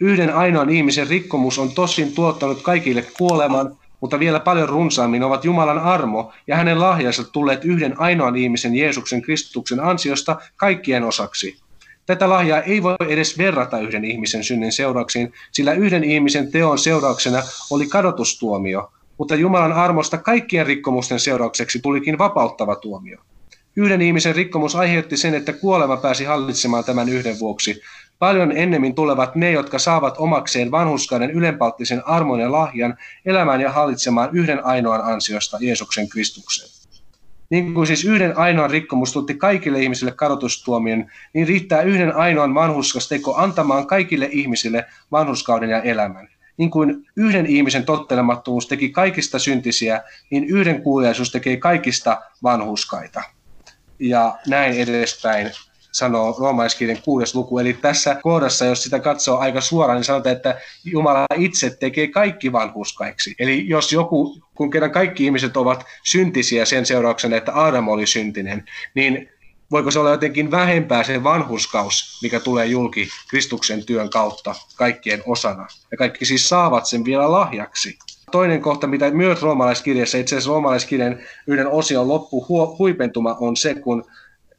Yhden ainoan ihmisen rikkomus on tosin tuottanut kaikille kuoleman, mutta vielä paljon runsaammin ovat Jumalan armo ja hänen lahjansa tulleet yhden ainoan ihmisen Jeesuksen Kristuksen ansiosta kaikkien osaksi. Tätä lahjaa ei voi edes verrata yhden ihmisen synnin seurauksiin, sillä yhden ihmisen teon seurauksena oli kadotustuomio, mutta Jumalan armosta kaikkien rikkomusten seuraukseksi tulikin vapauttava tuomio. Yhden ihmisen rikkomus aiheutti sen, että kuolema pääsi hallitsemaan tämän yhden vuoksi. Paljon ennemmin tulevat ne, jotka saavat omakseen vanhuskauden ylenpalttisen armon ja lahjan elämään ja hallitsemaan yhden ainoan ansiosta Jeesuksen Kristuksen. Niin kuin siis yhden ainoan rikkomus tuotti kaikille ihmisille kadotustuomion, niin riittää yhden ainoan vanhuskasteko antamaan kaikille ihmisille vanhuskauden ja elämän. Niin kuin yhden ihmisen tottelemattomuus teki kaikista syntisiä, niin yhden kuuliaisuus tekee kaikista vanhuskaita ja näin edespäin sanoo roomalaiskirjan kuudes luku. Eli tässä kohdassa, jos sitä katsoo aika suoraan, niin sanotaan, että Jumala itse tekee kaikki vanhuskaiksi. Eli jos joku, kun kerran kaikki ihmiset ovat syntisiä sen seurauksena, että Aadam oli syntinen, niin voiko se olla jotenkin vähempää se vanhuskaus, mikä tulee julki Kristuksen työn kautta kaikkien osana. Ja kaikki siis saavat sen vielä lahjaksi. Toinen kohta, mitä myös roomalaiskirjassa, itse asiassa roomalaiskirjan yhden osion loppu huipentuma on se, kun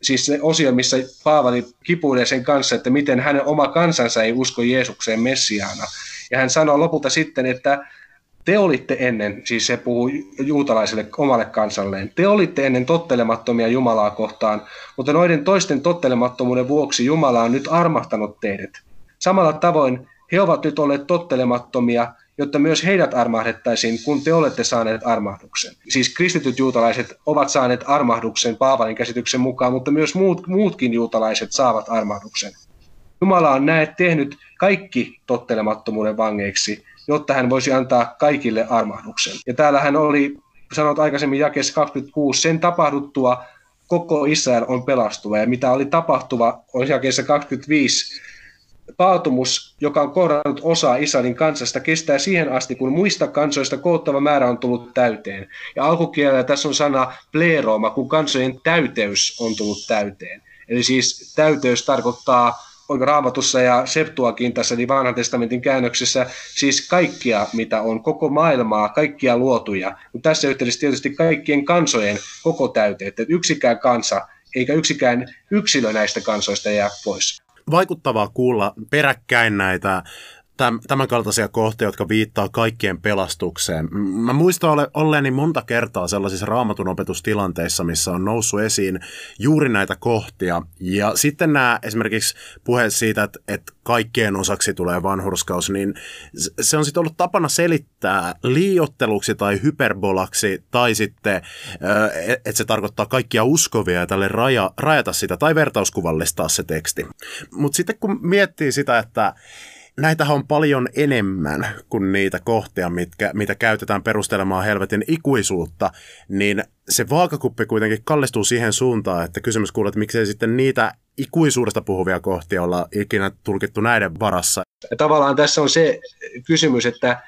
siis se osio, missä Paavali kipuilee sen kanssa, että miten hänen oma kansansa ei usko Jeesukseen Messiaana. Ja hän sanoo lopulta sitten, että te olitte ennen, siis se puhuu juutalaiselle omalle kansalleen, te olitte ennen tottelemattomia Jumalaa kohtaan, mutta noiden toisten tottelemattomuuden vuoksi Jumala on nyt armahtanut teidät. Samalla tavoin he ovat nyt olleet tottelemattomia jotta myös heidät armahdettaisiin, kun te olette saaneet armahduksen. Siis kristityt juutalaiset ovat saaneet armahduksen Paavalin käsityksen mukaan, mutta myös muut, muutkin juutalaiset saavat armahduksen. Jumala on näet tehnyt kaikki tottelemattomuuden vangeiksi, jotta hän voisi antaa kaikille armahduksen. Ja täällä hän oli sanonut aikaisemmin jakessa 26, sen tapahduttua koko Israel on pelastuva. Ja mitä oli tapahtuva, on jakeessa 25, Paatumus, joka on kohdannut osaa Israelin kansasta, kestää siihen asti, kun muista kansoista koottava määrä on tullut täyteen. Ja alkukielellä tässä on sana plerooma, kun kansojen täyteys on tullut täyteen. Eli siis täyteys tarkoittaa raamatussa ja Septuagintassa, eli vanhan testamentin käännöksessä, siis kaikkia, mitä on, koko maailmaa, kaikkia luotuja. Mutta tässä yhteydessä tietysti kaikkien kansojen koko täyteet, että yksikään kansa eikä yksikään yksilö näistä kansoista jää pois vaikuttavaa kuulla peräkkäin näitä tämän kaltaisia kohtia, jotka viittaa kaikkien pelastukseen. Mä muistan ole, olleeni monta kertaa sellaisissa raamatun opetustilanteissa, missä on noussut esiin juuri näitä kohtia. Ja sitten nämä esimerkiksi puheet siitä, että, että kaikkien osaksi tulee vanhurskaus, niin se on sitten ollut tapana selittää liiotteluksi tai hyperbolaksi tai sitten, että se tarkoittaa kaikkia uskovia ja tälle raja, rajata sitä tai vertauskuvallistaa se teksti. Mutta sitten kun miettii sitä, että näitähän on paljon enemmän kuin niitä kohtia, mitkä, mitä käytetään perustelemaan helvetin ikuisuutta, niin se vaakakuppi kuitenkin kallistuu siihen suuntaan, että kysymys kuuluu, että miksei sitten niitä ikuisuudesta puhuvia kohtia olla ikinä tulkittu näiden varassa. Tavallaan tässä on se kysymys, että,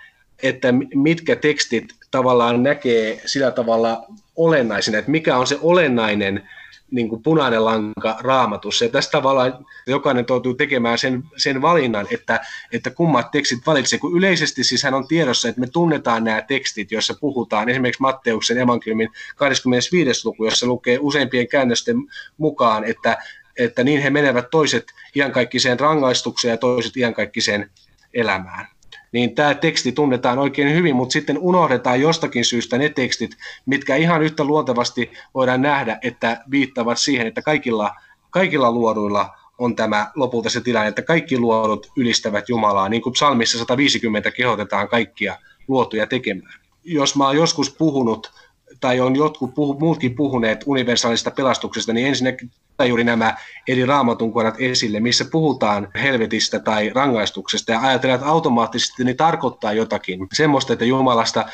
että mitkä tekstit tavallaan näkee sillä tavalla olennaisena, että mikä on se olennainen niin kuin punainen lanka raamatussa. Ja tästä tavallaan jokainen joutuu tekemään sen, sen valinnan, että, että kummat tekstit valitsee, kun yleisesti siis hän on tiedossa, että me tunnetaan nämä tekstit, joissa puhutaan, esimerkiksi Matteuksen evankeliumin 25. luku, jossa lukee useimpien käännösten mukaan, että, että niin he menevät toiset iankaikkiseen rangaistukseen ja toiset iankaikkiseen elämään niin tämä teksti tunnetaan oikein hyvin, mutta sitten unohdetaan jostakin syystä ne tekstit, mitkä ihan yhtä luontevasti voidaan nähdä, että viittavat siihen, että kaikilla, kaikilla luoduilla on tämä lopulta se tilanne, että kaikki luodut ylistävät Jumalaa, niin kuin psalmissa 150 kehotetaan kaikkia luotuja tekemään. Jos mä oon joskus puhunut tai on jotkut puhu, muutkin puhuneet universaalista pelastuksesta, niin ensinnäkin juuri nämä eri raamatun kohdat esille, missä puhutaan helvetistä tai rangaistuksesta. Ja ajatellaan, että automaattisesti ne tarkoittaa jotakin semmoista, että Jumalasta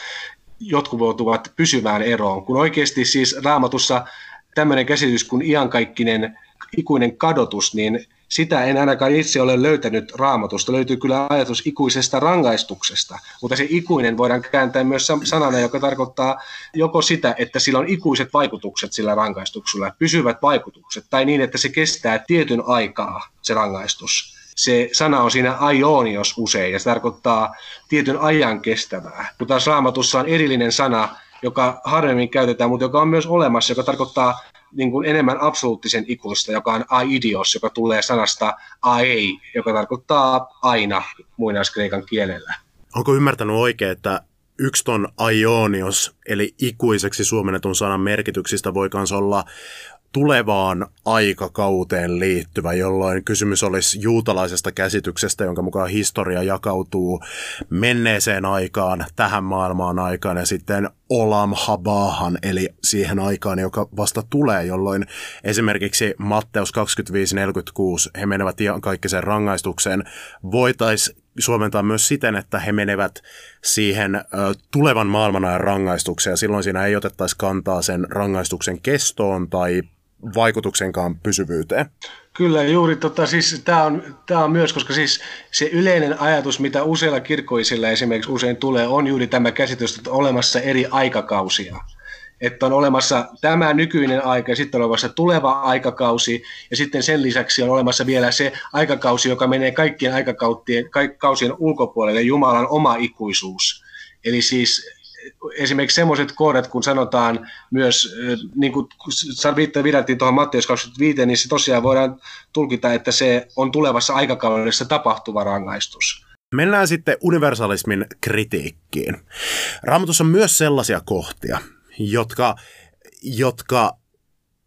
jotkut voituvat pysyvään eroon, kun oikeasti siis raamatussa tämmöinen käsitys kuin iankaikkinen ikuinen kadotus, niin sitä en ainakaan itse ole löytänyt raamatusta. Löytyy kyllä ajatus ikuisesta rangaistuksesta, mutta se ikuinen voidaan kääntää myös sanana, joka tarkoittaa joko sitä, että sillä on ikuiset vaikutukset sillä rangaistuksella, pysyvät vaikutukset, tai niin, että se kestää tietyn aikaa se rangaistus. Se sana on siinä aionios usein, ja se tarkoittaa tietyn ajan kestävää. Mutta taas raamatussa on erillinen sana, joka harvemmin käytetään, mutta joka on myös olemassa, joka tarkoittaa niin kuin enemmän absoluuttisen ikuista, joka on aidios, joka tulee sanasta ai, joka tarkoittaa aina muinaiskreikan kielellä. Onko ymmärtänyt oikein, että yksi ton aionios, eli ikuiseksi suomennetun sanan merkityksistä voi myös olla tulevaan aikakauteen liittyvä, jolloin kysymys olisi juutalaisesta käsityksestä, jonka mukaan historia jakautuu menneeseen aikaan, tähän maailmaan aikaan ja sitten olam habahan, eli siihen aikaan, joka vasta tulee, jolloin esimerkiksi Matteus 25.46, he menevät iankaikkiseen rangaistukseen, voitaisiin suomentaa myös siten, että he menevät siihen ö, tulevan maailmanajan rangaistukseen, ja silloin siinä ei otettaisi kantaa sen rangaistuksen kestoon tai vaikutuksenkaan pysyvyyteen. Kyllä, juuri tota, siis tämä on, tää on myös, koska siis se yleinen ajatus, mitä useilla kirkkoisilla esimerkiksi usein tulee, on juuri tämä käsitys, että on olemassa eri aikakausia. Että on olemassa tämä nykyinen aika ja sitten on olemassa tuleva aikakausi ja sitten sen lisäksi on olemassa vielä se aikakausi, joka menee kaikkien aikakausien, kausien ulkopuolelle, Jumalan oma ikuisuus. Eli siis esimerkiksi semmoiset kohdat, kun sanotaan myös, niin kuin viitattiin tuohon Matteus 25, niin se tosiaan voidaan tulkita, että se on tulevassa aikakaudessa tapahtuva rangaistus. Mennään sitten universalismin kritiikkiin. Raamatussa on myös sellaisia kohtia, jotka, jotka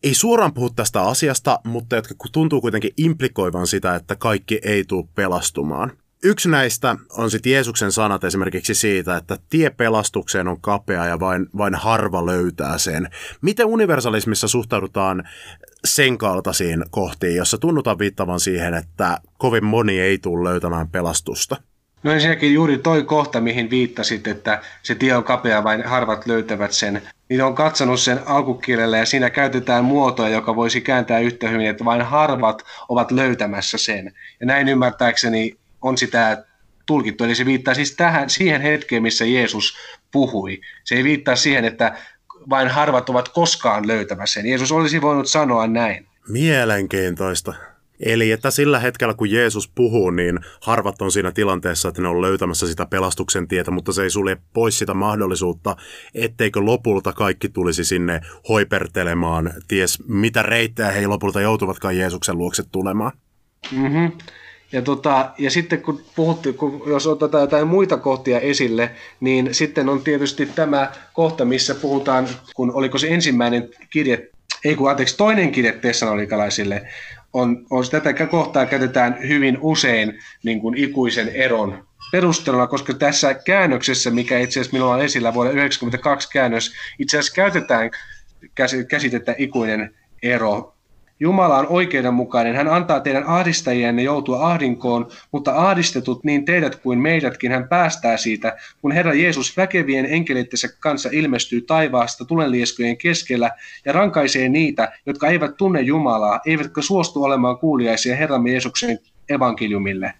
ei suoraan puhu tästä asiasta, mutta jotka tuntuu kuitenkin implikoivan sitä, että kaikki ei tule pelastumaan. Yksi näistä on sitten Jeesuksen sanat esimerkiksi siitä, että tie pelastukseen on kapea ja vain, vain harva löytää sen. Miten universalismissa suhtaudutaan sen kaltaisiin kohtiin, jossa tunnutaan viittavan siihen, että kovin moni ei tule löytämään pelastusta? No ensinnäkin juuri toi kohta, mihin viittasit, että se tie on kapea, vain harvat löytävät sen. Niin on katsonut sen alkukielellä ja siinä käytetään muotoa, joka voisi kääntää yhtä hyvin, että vain harvat ovat löytämässä sen. Ja näin ymmärtääkseni on sitä tulkittu. Eli se viittaa siis tähän, siihen hetkeen, missä Jeesus puhui. Se ei viittaa siihen, että vain harvat ovat koskaan löytämässä sen. Jeesus olisi voinut sanoa näin. Mielenkiintoista. Eli että sillä hetkellä, kun Jeesus puhuu, niin harvat on siinä tilanteessa, että ne on löytämässä sitä pelastuksen tietä, mutta se ei sulje pois sitä mahdollisuutta, etteikö lopulta kaikki tulisi sinne hoipertelemaan, ties mitä reittejä he lopulta joutuvatkaan Jeesuksen luokse tulemaan. Mm-hmm. Ja, tota, ja sitten kun puhuttiin, kun jos otetaan jotain muita kohtia esille, niin sitten on tietysti tämä kohta, missä puhutaan, kun oliko se ensimmäinen kirje, ei kun anteeksi, toinen kirje Tessalonikalaisille, on, on tätä kohtaa käytetään hyvin usein niin kuin ikuisen eron perusteluna, koska tässä käännöksessä, mikä itse asiassa minulla on esillä vuoden 1992 käännös, itse asiassa käytetään käsitettä ikuinen ero Jumala on oikeudenmukainen. Hän antaa teidän ahdistajienne joutua ahdinkoon, mutta ahdistetut niin teidät kuin meidätkin hän päästää siitä, kun Herra Jeesus väkevien enkeleittensä kanssa ilmestyy taivaasta tulenlieskujen keskellä ja rankaisee niitä, jotka eivät tunne Jumalaa, eivätkä suostu olemaan kuuliaisia Herramme Jeesuksen evankeliumille.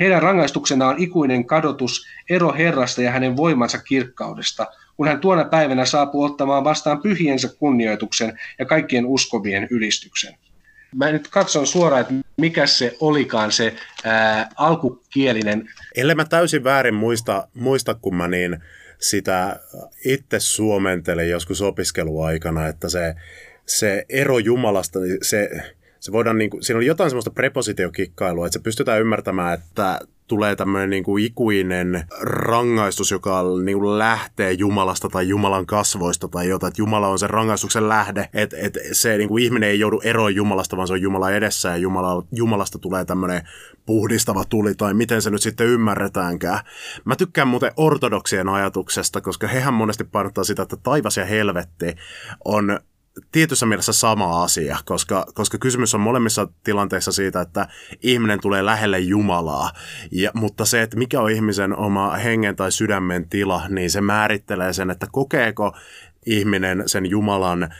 Heidän rangaistuksena on ikuinen kadotus, ero Herrasta ja hänen voimansa kirkkaudesta, kun hän tuona päivänä saapuu ottamaan vastaan pyhiensä kunnioituksen ja kaikkien uskovien ylistyksen. Mä nyt katson suoraan, että mikä se olikaan se ää, alkukielinen. Ellei mä täysin väärin muista, muista kun mä niin sitä itse suomentelin joskus opiskeluaikana, että se, se ero Jumalasta, niin se, se voidaan, niin kuin, siinä oli jotain semmoista prepositiokikkailua, että se pystytään ymmärtämään, että tulee tämmöinen niin kuin ikuinen rangaistus, joka niin kuin lähtee Jumalasta tai Jumalan kasvoista tai jotain, että Jumala on se rangaistuksen lähde, että, että se niin kuin ihminen ei joudu eroon Jumalasta, vaan se on Jumala edessä ja Jumala, Jumalasta tulee tämmöinen puhdistava tuli tai miten se nyt sitten ymmärretäänkään. Mä tykkään muuten ortodoksien ajatuksesta, koska hehän monesti painottaa sitä, että taivas ja helvetti on tietyssä mielessä sama asia, koska, koska kysymys on molemmissa tilanteissa siitä, että ihminen tulee lähelle Jumalaa, ja, mutta se, että mikä on ihmisen oma hengen tai sydämen tila, niin se määrittelee sen, että kokeeko ihminen sen Jumalan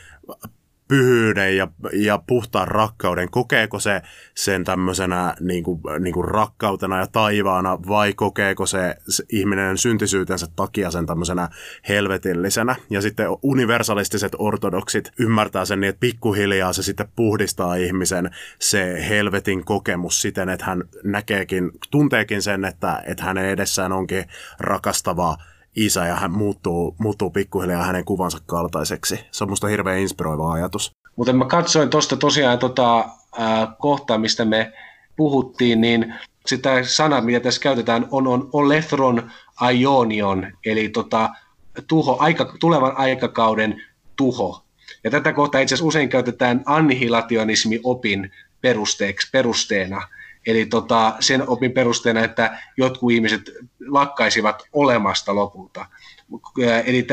pyhyyden ja, ja puhtaan rakkauden, kokeeko se sen tämmöisenä niin kuin, niin kuin rakkautena ja taivaana vai kokeeko se, se ihminen syntisyytensä takia sen tämmöisenä helvetillisenä. Ja sitten universalistiset ortodoksit ymmärtää sen niin, että pikkuhiljaa se sitten puhdistaa ihmisen se helvetin kokemus siten, että hän näkeekin, tunteekin sen, että, että hänen edessään onkin rakastavaa isä ja hän muuttuu, muuttuu pikkuhiljaa hänen kuvansa kaltaiseksi. Se on musta hirveän inspiroiva ajatus. Mutta mä katsoin tuosta tosiaan tota, äh, kohtaa, mistä me puhuttiin, niin sitä sanaa, mitä tässä käytetään, on, on olethron aionion, eli tota, tuho, aika, tulevan aikakauden tuho. Ja tätä kohtaa itse asiassa usein käytetään annihilationismi-opin perusteeksi, perusteena. Eli tota, sen opin perusteena, että jotkut ihmiset lakkaisivat olemasta lopulta. Eli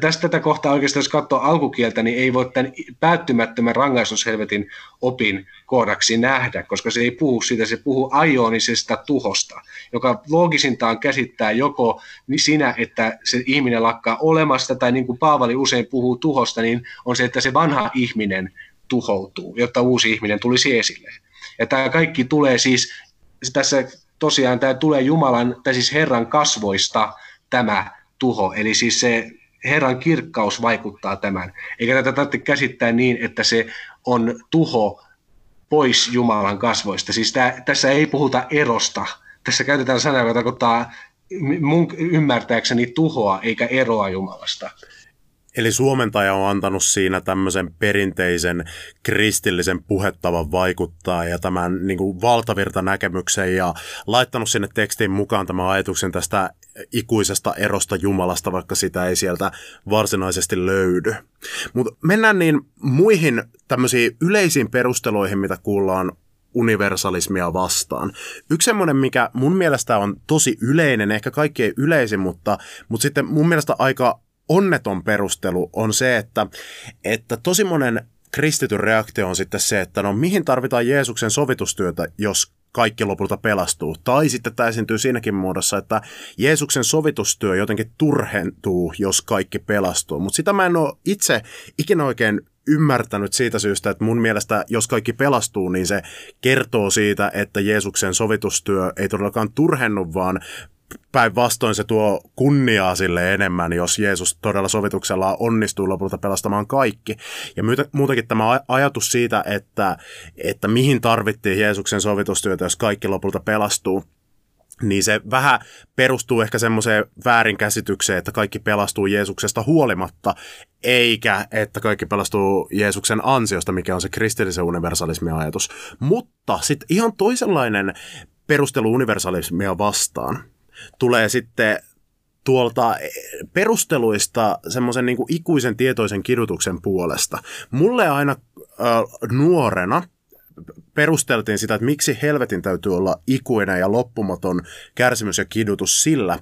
tästä tätä kohtaa oikeastaan, jos katsoo alkukieltä, niin ei voi tämän päättymättömän rangaistushelvetin opin kohdaksi nähdä, koska se ei puhu siitä, se puhuu aionisesta tuhosta, joka loogisintaan käsittää joko sinä, että se ihminen lakkaa olemasta, tai niin kuin Paavali usein puhuu tuhosta, niin on se, että se vanha ihminen tuhoutuu, jotta uusi ihminen tulisi esille. Ja tämä kaikki tulee siis, tässä tosiaan tämä tulee Jumalan, tai siis Herran kasvoista tämä tuho, eli siis se Herran kirkkaus vaikuttaa tämän. Eikä tätä tarvitse käsittää niin, että se on tuho pois Jumalan kasvoista. Siis tämä, tässä ei puhuta erosta. Tässä käytetään sanaa, joka tarkoittaa mun ymmärtääkseni tuhoa eikä eroa Jumalasta. Eli suomentaja on antanut siinä tämmöisen perinteisen kristillisen puhettavan vaikuttaa ja tämän niin kuin valtavirta näkemyksen ja laittanut sinne tekstiin mukaan tämän ajatuksen tästä ikuisesta erosta Jumalasta, vaikka sitä ei sieltä varsinaisesti löydy. Mutta mennään niin muihin tämmöisiin yleisiin perusteluihin, mitä kuullaan universalismia vastaan. Yksi semmoinen, mikä mun mielestä on tosi yleinen, ehkä kaikkein yleisin, mutta, mutta sitten mun mielestä aika onneton perustelu on se, että, että tosi monen kristityn reaktio on sitten se, että no mihin tarvitaan Jeesuksen sovitustyötä, jos kaikki lopulta pelastuu. Tai sitten tämä esiintyy siinäkin muodossa, että Jeesuksen sovitustyö jotenkin turhentuu, jos kaikki pelastuu. Mutta sitä mä en ole itse ikinä oikein ymmärtänyt siitä syystä, että mun mielestä jos kaikki pelastuu, niin se kertoo siitä, että Jeesuksen sovitustyö ei todellakaan turhennu, vaan päinvastoin se tuo kunniaa sille enemmän, jos Jeesus todella sovituksella onnistuu lopulta pelastamaan kaikki. Ja muutenkin tämä ajatus siitä, että, että mihin tarvittiin Jeesuksen sovitustyötä, jos kaikki lopulta pelastuu, niin se vähän perustuu ehkä semmoiseen väärinkäsitykseen, että kaikki pelastuu Jeesuksesta huolimatta, eikä että kaikki pelastuu Jeesuksen ansiosta, mikä on se kristillisen universalismin ajatus. Mutta sitten ihan toisenlainen perustelu universalismia vastaan tulee sitten tuolta perusteluista semmoisen niin ikuisen tietoisen kidutuksen puolesta. Mulle aina äh, nuorena perusteltiin sitä, että miksi helvetin täytyy olla ikuinen ja loppumaton kärsimys ja kidutus sillä,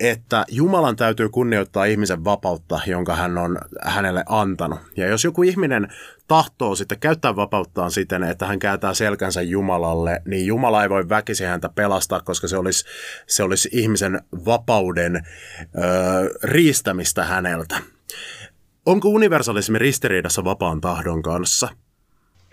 että Jumalan täytyy kunnioittaa ihmisen vapautta, jonka hän on hänelle antanut. Ja jos joku ihminen tahtoo sitten käyttää vapauttaan siten, että hän kääntää selkänsä Jumalalle, niin Jumala ei voi väkisin häntä pelastaa, koska se olisi, se olisi ihmisen vapauden ö, riistämistä häneltä. Onko universalismi ristiriidassa vapaan tahdon kanssa?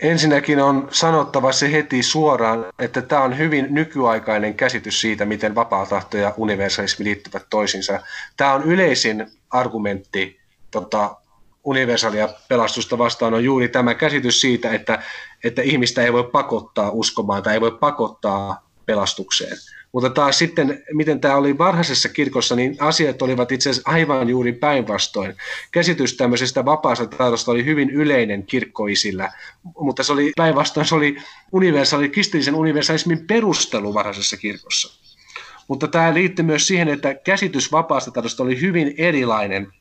Ensinnäkin on sanottava se heti suoraan, että tämä on hyvin nykyaikainen käsitys siitä, miten vapaa tahto ja universalismi liittyvät toisiinsa. Tämä on yleisin argumentti tota, universaalia pelastusta vastaan on juuri tämä käsitys siitä, että, että ihmistä ei voi pakottaa uskomaan tai ei voi pakottaa pelastukseen. Mutta taas sitten, miten tämä oli varhaisessa kirkossa, niin asiat olivat itse asiassa aivan juuri päinvastoin. Käsitys tämmöisestä vapaasta tahdosta oli hyvin yleinen kirkkoisillä, mutta se oli päinvastoin, se oli universaali, kristillisen universalismin perustelu varhaisessa kirkossa. Mutta tämä liittyy myös siihen, että käsitys vapaasta tahdosta oli hyvin erilainen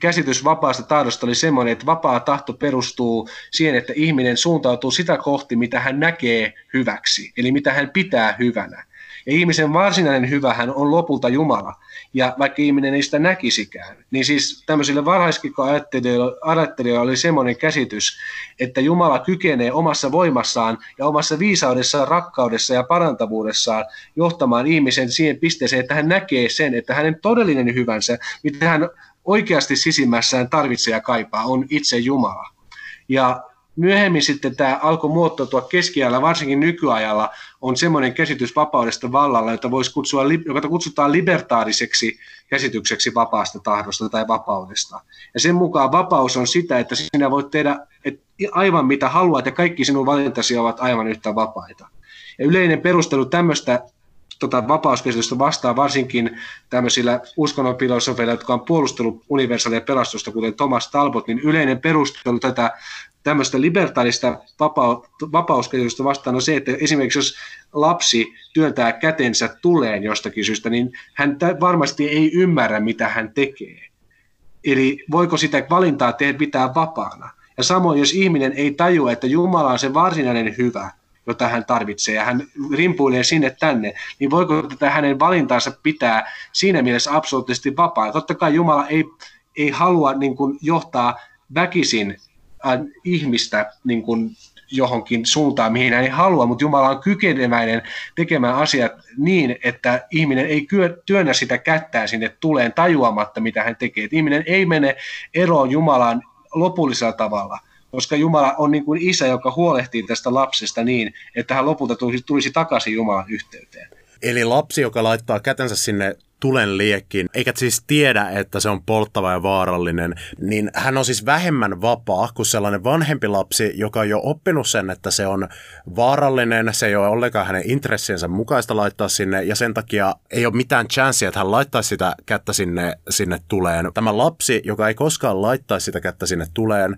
käsitys vapaasta tahdosta oli semmoinen, että vapaa tahto perustuu siihen, että ihminen suuntautuu sitä kohti, mitä hän näkee hyväksi, eli mitä hän pitää hyvänä. Ja ihmisen varsinainen hyvähän on lopulta Jumala. Ja vaikka ihminen ei sitä näkisikään, niin siis tämmöisille varhaiskikkoajattelijoille oli semmoinen käsitys, että Jumala kykenee omassa voimassaan ja omassa viisaudessaan, rakkaudessa ja parantavuudessaan johtamaan ihmisen siihen pisteeseen, että hän näkee sen, että hänen todellinen hyvänsä, mitä hän oikeasti sisimmässään tarvitsee ja kaipaa, on itse Jumala. Ja myöhemmin sitten tämä alkoi muottoutua keskiajalla, varsinkin nykyajalla, on semmoinen käsitys vapaudesta vallalla, jota, voisi kutsua, jota kutsutaan libertaariseksi käsitykseksi vapaasta tahdosta tai vapaudesta. Ja sen mukaan vapaus on sitä, että sinä voit tehdä aivan mitä haluat ja kaikki sinun valintasi ovat aivan yhtä vapaita. Ja yleinen perustelu tämmöistä tota, vapauskäsitystä vastaan varsinkin tämmöisillä uskonnonfilosofeilla, jotka on puolustellut universaalia pelastusta, kuten Thomas Talbot, niin yleinen perustelu tätä tämmöistä libertaalista vapa- vapauskäsitystä vastaan on se, että esimerkiksi jos lapsi työntää kätensä tuleen jostakin syystä, niin hän varmasti ei ymmärrä, mitä hän tekee. Eli voiko sitä valintaa tehdä pitää vapaana? Ja samoin, jos ihminen ei tajua, että Jumala on se varsinainen hyvä, jota hän tarvitsee, ja hän rimpuilee sinne tänne, niin voiko tätä hänen valintaansa pitää siinä mielessä absoluuttisesti vapaa? Totta kai Jumala ei, ei halua niin kuin, johtaa väkisin ihmistä niin kuin, johonkin suuntaan, mihin hän ei halua, mutta Jumala on kykeneväinen tekemään asiat niin, että ihminen ei työnnä sitä kättää sinne tuleen tajuamatta, mitä hän tekee. Että ihminen ei mene eroon Jumalaan lopullisella tavalla, koska Jumala on niin kuin isä, joka huolehtii tästä lapsesta niin, että hän lopulta tulisi, tulisi takaisin Jumalan yhteyteen. Eli lapsi, joka laittaa kätensä sinne tulen liekkiin, eikä siis tiedä, että se on polttava ja vaarallinen, niin hän on siis vähemmän vapaa kuin sellainen vanhempi lapsi, joka on jo oppinut sen, että se on vaarallinen, se ei ole ollenkaan hänen intressiensä mukaista laittaa sinne, ja sen takia ei ole mitään chanssia, että hän laittaisi sitä kättä sinne, sinne tuleen. Tämä lapsi, joka ei koskaan laittaisi sitä kättä sinne tuleen,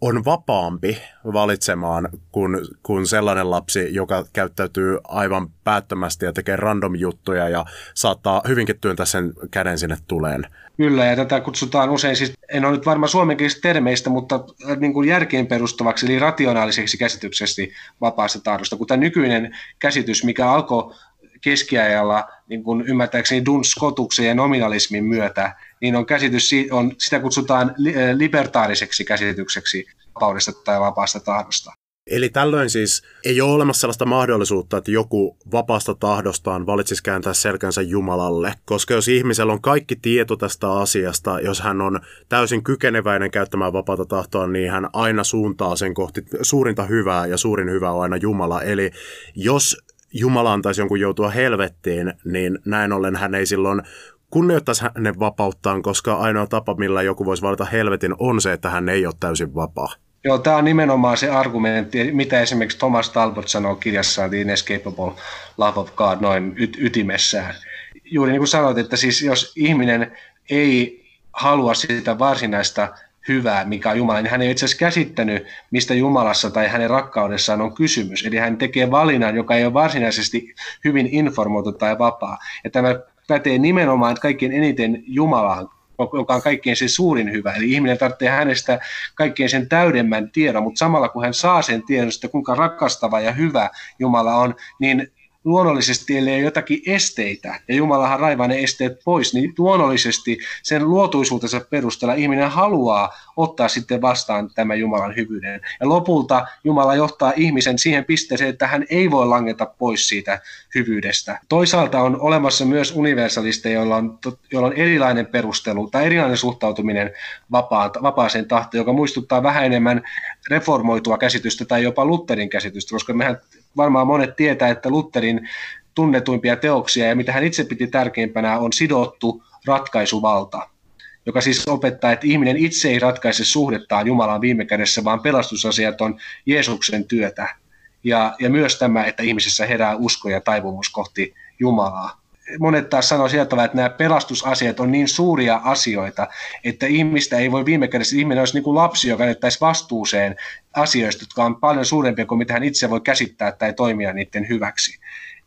on vapaampi valitsemaan kuin, kuin sellainen lapsi, joka käyttäytyy aivan päättömästi ja tekee random juttuja ja saattaa hyvinkin työntää sen käden sinne tuleen. Kyllä, ja tätä kutsutaan usein, siis en ole nyt varma suomenkielisistä termeistä, mutta äh, niin kuin järkeen perustavaksi, eli rationaaliseksi käsitykseksi vapaasta tahdosta, kun tämä nykyinen käsitys, mikä alkoi keskiajalla niin kuin ymmärtääkseni Duns Skotuksen ja nominalismin myötä, niin on käsitys, on, sitä kutsutaan libertaariseksi käsitykseksi vapaudesta tai vapaasta tahdosta. Eli tällöin siis ei ole olemassa sellaista mahdollisuutta, että joku vapaasta tahdostaan valitsisi kääntää selkänsä Jumalalle, koska jos ihmisellä on kaikki tieto tästä asiasta, jos hän on täysin kykeneväinen käyttämään vapaata tahtoa, niin hän aina suuntaa sen kohti suurinta hyvää, ja suurin hyvä on aina Jumala. Eli jos Jumala antaisi jonkun joutua helvettiin, niin näin ollen hän ei silloin kunnioittaisi hänen vapauttaan, koska ainoa tapa, millä joku voisi valita helvetin, on se, että hän ei ole täysin vapaa. Joo, tämä on nimenomaan se argumentti, mitä esimerkiksi Thomas Talbot sanoo kirjassaan The Inescapable Love of God noin y- ytimessään. Juuri niin kuin sanoit, että siis jos ihminen ei halua sitä varsinaista hyvää, mikä on Jumala, niin hän ei itse asiassa käsittänyt, mistä Jumalassa tai hänen rakkaudessaan on kysymys. Eli hän tekee valinnan, joka ei ole varsinaisesti hyvin informoitu tai vapaa. Ja tämä pätee nimenomaan kaikkein eniten Jumalaan, joka on kaikkein se suurin hyvä. Eli ihminen tarvitsee hänestä kaikkein sen täydemmän tiedon, mutta samalla kun hän saa sen tiedon, että kuinka rakastava ja hyvä Jumala on, niin luonnollisesti, ellei ole jotakin esteitä, ja Jumalahan raivaa ne esteet pois, niin luonnollisesti sen luotuisuutensa perusteella ihminen haluaa ottaa sitten vastaan tämän Jumalan hyvyyden. Ja lopulta Jumala johtaa ihmisen siihen pisteeseen, että hän ei voi langeta pois siitä hyvyydestä. Toisaalta on olemassa myös universalisteja, joilla on, joilla on erilainen perustelu tai erilainen suhtautuminen vapaan, vapaaseen tahtoon, joka muistuttaa vähän enemmän reformoitua käsitystä tai jopa Lutherin käsitystä, koska mehän varmaan monet tietää, että Lutherin tunnetuimpia teoksia ja mitä hän itse piti tärkeimpänä on sidottu ratkaisuvalta, joka siis opettaa, että ihminen itse ei ratkaise suhdettaan Jumalaan viime kädessä, vaan pelastusasiat on Jeesuksen työtä. Ja, ja myös tämä, että ihmisessä herää usko ja taipumus kohti Jumalaa monet taas sanoo sieltä että nämä pelastusasiat on niin suuria asioita, että ihmistä ei voi viime kädessä, ihminen olisi niin kuin lapsi, joka jättäisi vastuuseen asioista, jotka on paljon suurempia kuin mitä hän itse voi käsittää tai toimia niiden hyväksi.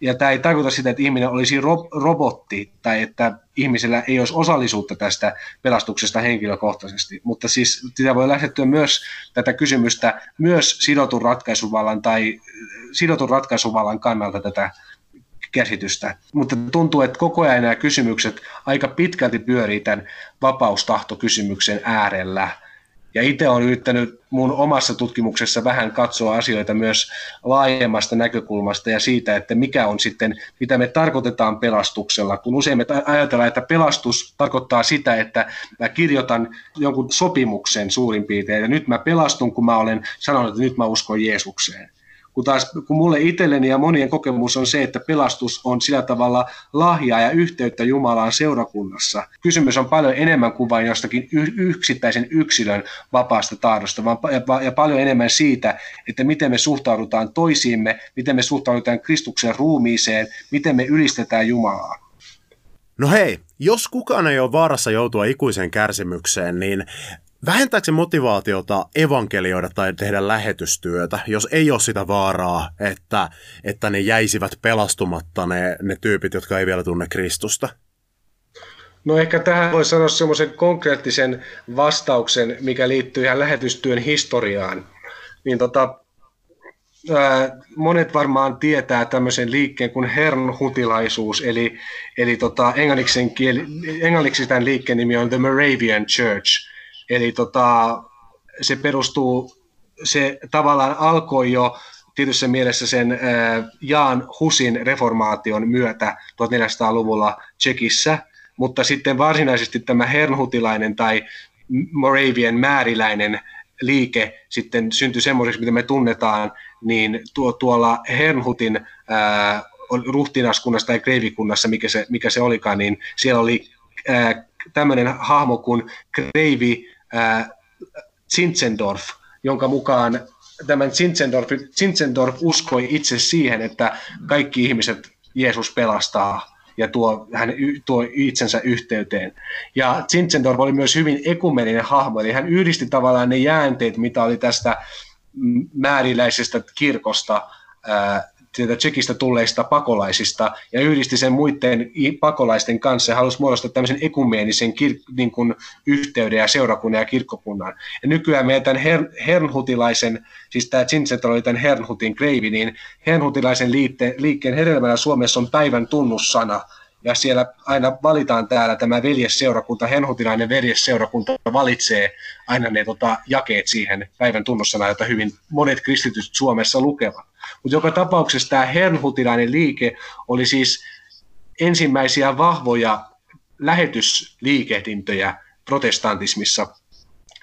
Ja tämä ei tarkoita sitä, että ihminen olisi ro- robotti tai että ihmisellä ei olisi osallisuutta tästä pelastuksesta henkilökohtaisesti, mutta siis sitä voi lähestyä myös tätä kysymystä myös sidotun ratkaisuvallan tai sidotun ratkaisuvallan kannalta tätä käsitystä. Mutta tuntuu, että koko ajan nämä kysymykset aika pitkälti pyörii tämän vapaustahtokysymyksen äärellä. Ja itse olen yrittänyt mun omassa tutkimuksessa vähän katsoa asioita myös laajemmasta näkökulmasta ja siitä, että mikä on sitten, mitä me tarkoitetaan pelastuksella. Kun usein me ajatellaan, että pelastus tarkoittaa sitä, että mä kirjoitan jonkun sopimuksen suurin piirtein, ja nyt mä pelastun, kun mä olen sanonut, että nyt mä uskon Jeesukseen kun taas kun mulle itselleni ja monien kokemus on se, että pelastus on sillä tavalla lahjaa ja yhteyttä Jumalaan seurakunnassa. Kysymys on paljon enemmän kuin vain jostakin yksittäisen yksilön vapaasta tahdosta, vaan ja paljon enemmän siitä, että miten me suhtaudutaan toisiimme, miten me suhtaudutaan Kristuksen ruumiiseen, miten me ylistetään Jumalaa. No hei, jos kukaan ei ole vaarassa joutua ikuiseen kärsimykseen, niin Vähentääkö se motivaatiota evankelioida tai tehdä lähetystyötä, jos ei ole sitä vaaraa, että, että ne jäisivät pelastumatta ne, ne tyypit, jotka ei vielä tunne Kristusta? No ehkä tähän voi sanoa semmoisen konkreettisen vastauksen, mikä liittyy ihan lähetystyön historiaan. Niin tota, ää, monet varmaan tietää tämmöisen liikkeen kuin hernhutilaisuus, eli, eli tota, englanniksi, kieli, englanniksi tämän liikkeen nimi on The Moravian Church – Eli tota, se perustuu, se tavallaan alkoi jo tietyssä mielessä sen Jaan Husin reformaation myötä 1400-luvulla Tsekissä, mutta sitten varsinaisesti tämä hernhutilainen tai Moravian määriläinen liike sitten syntyi semmoiseksi, mitä me tunnetaan, niin tuo, tuolla Hernhutin ää, ruhtinaskunnassa tai kreivikunnassa, mikä se, mikä se olikaan, niin siellä oli tämmöinen hahmo kuin kreivi äh, Zinzendorf, jonka mukaan tämän Zinzendorf, Zinzendorf uskoi itse siihen, että kaikki ihmiset Jeesus pelastaa ja tuo, hän tuo itsensä yhteyteen. Ja Zinzendorf oli myös hyvin ekumeninen hahmo, eli hän yhdisti tavallaan ne jäänteet, mitä oli tästä määriläisestä kirkosta sieltä Tsekistä tulleista pakolaisista ja yhdisti sen muiden pakolaisten kanssa ja halusi muodostaa tämmöisen ekumeenisen kir- niin kuin yhteyden ja seurakunnan ja kirkkokunnan. Ja nykyään meidän tämän her- hernhutilaisen, siis tämä Zinset oli tämän hernhutin kreivi, niin hernhutilaisen liikkeen, liikkeen hedelmänä Suomessa on päivän tunnussana, ja siellä aina valitaan täällä tämä veljesseurakunta, henhutilainen veljesseurakunta valitsee aina ne tota, jakeet siihen päivän tunnussana, jota hyvin monet kristityt Suomessa lukevat. Mutta joka tapauksessa tämä henhutilainen liike oli siis ensimmäisiä vahvoja lähetysliikehdintöjä protestantismissa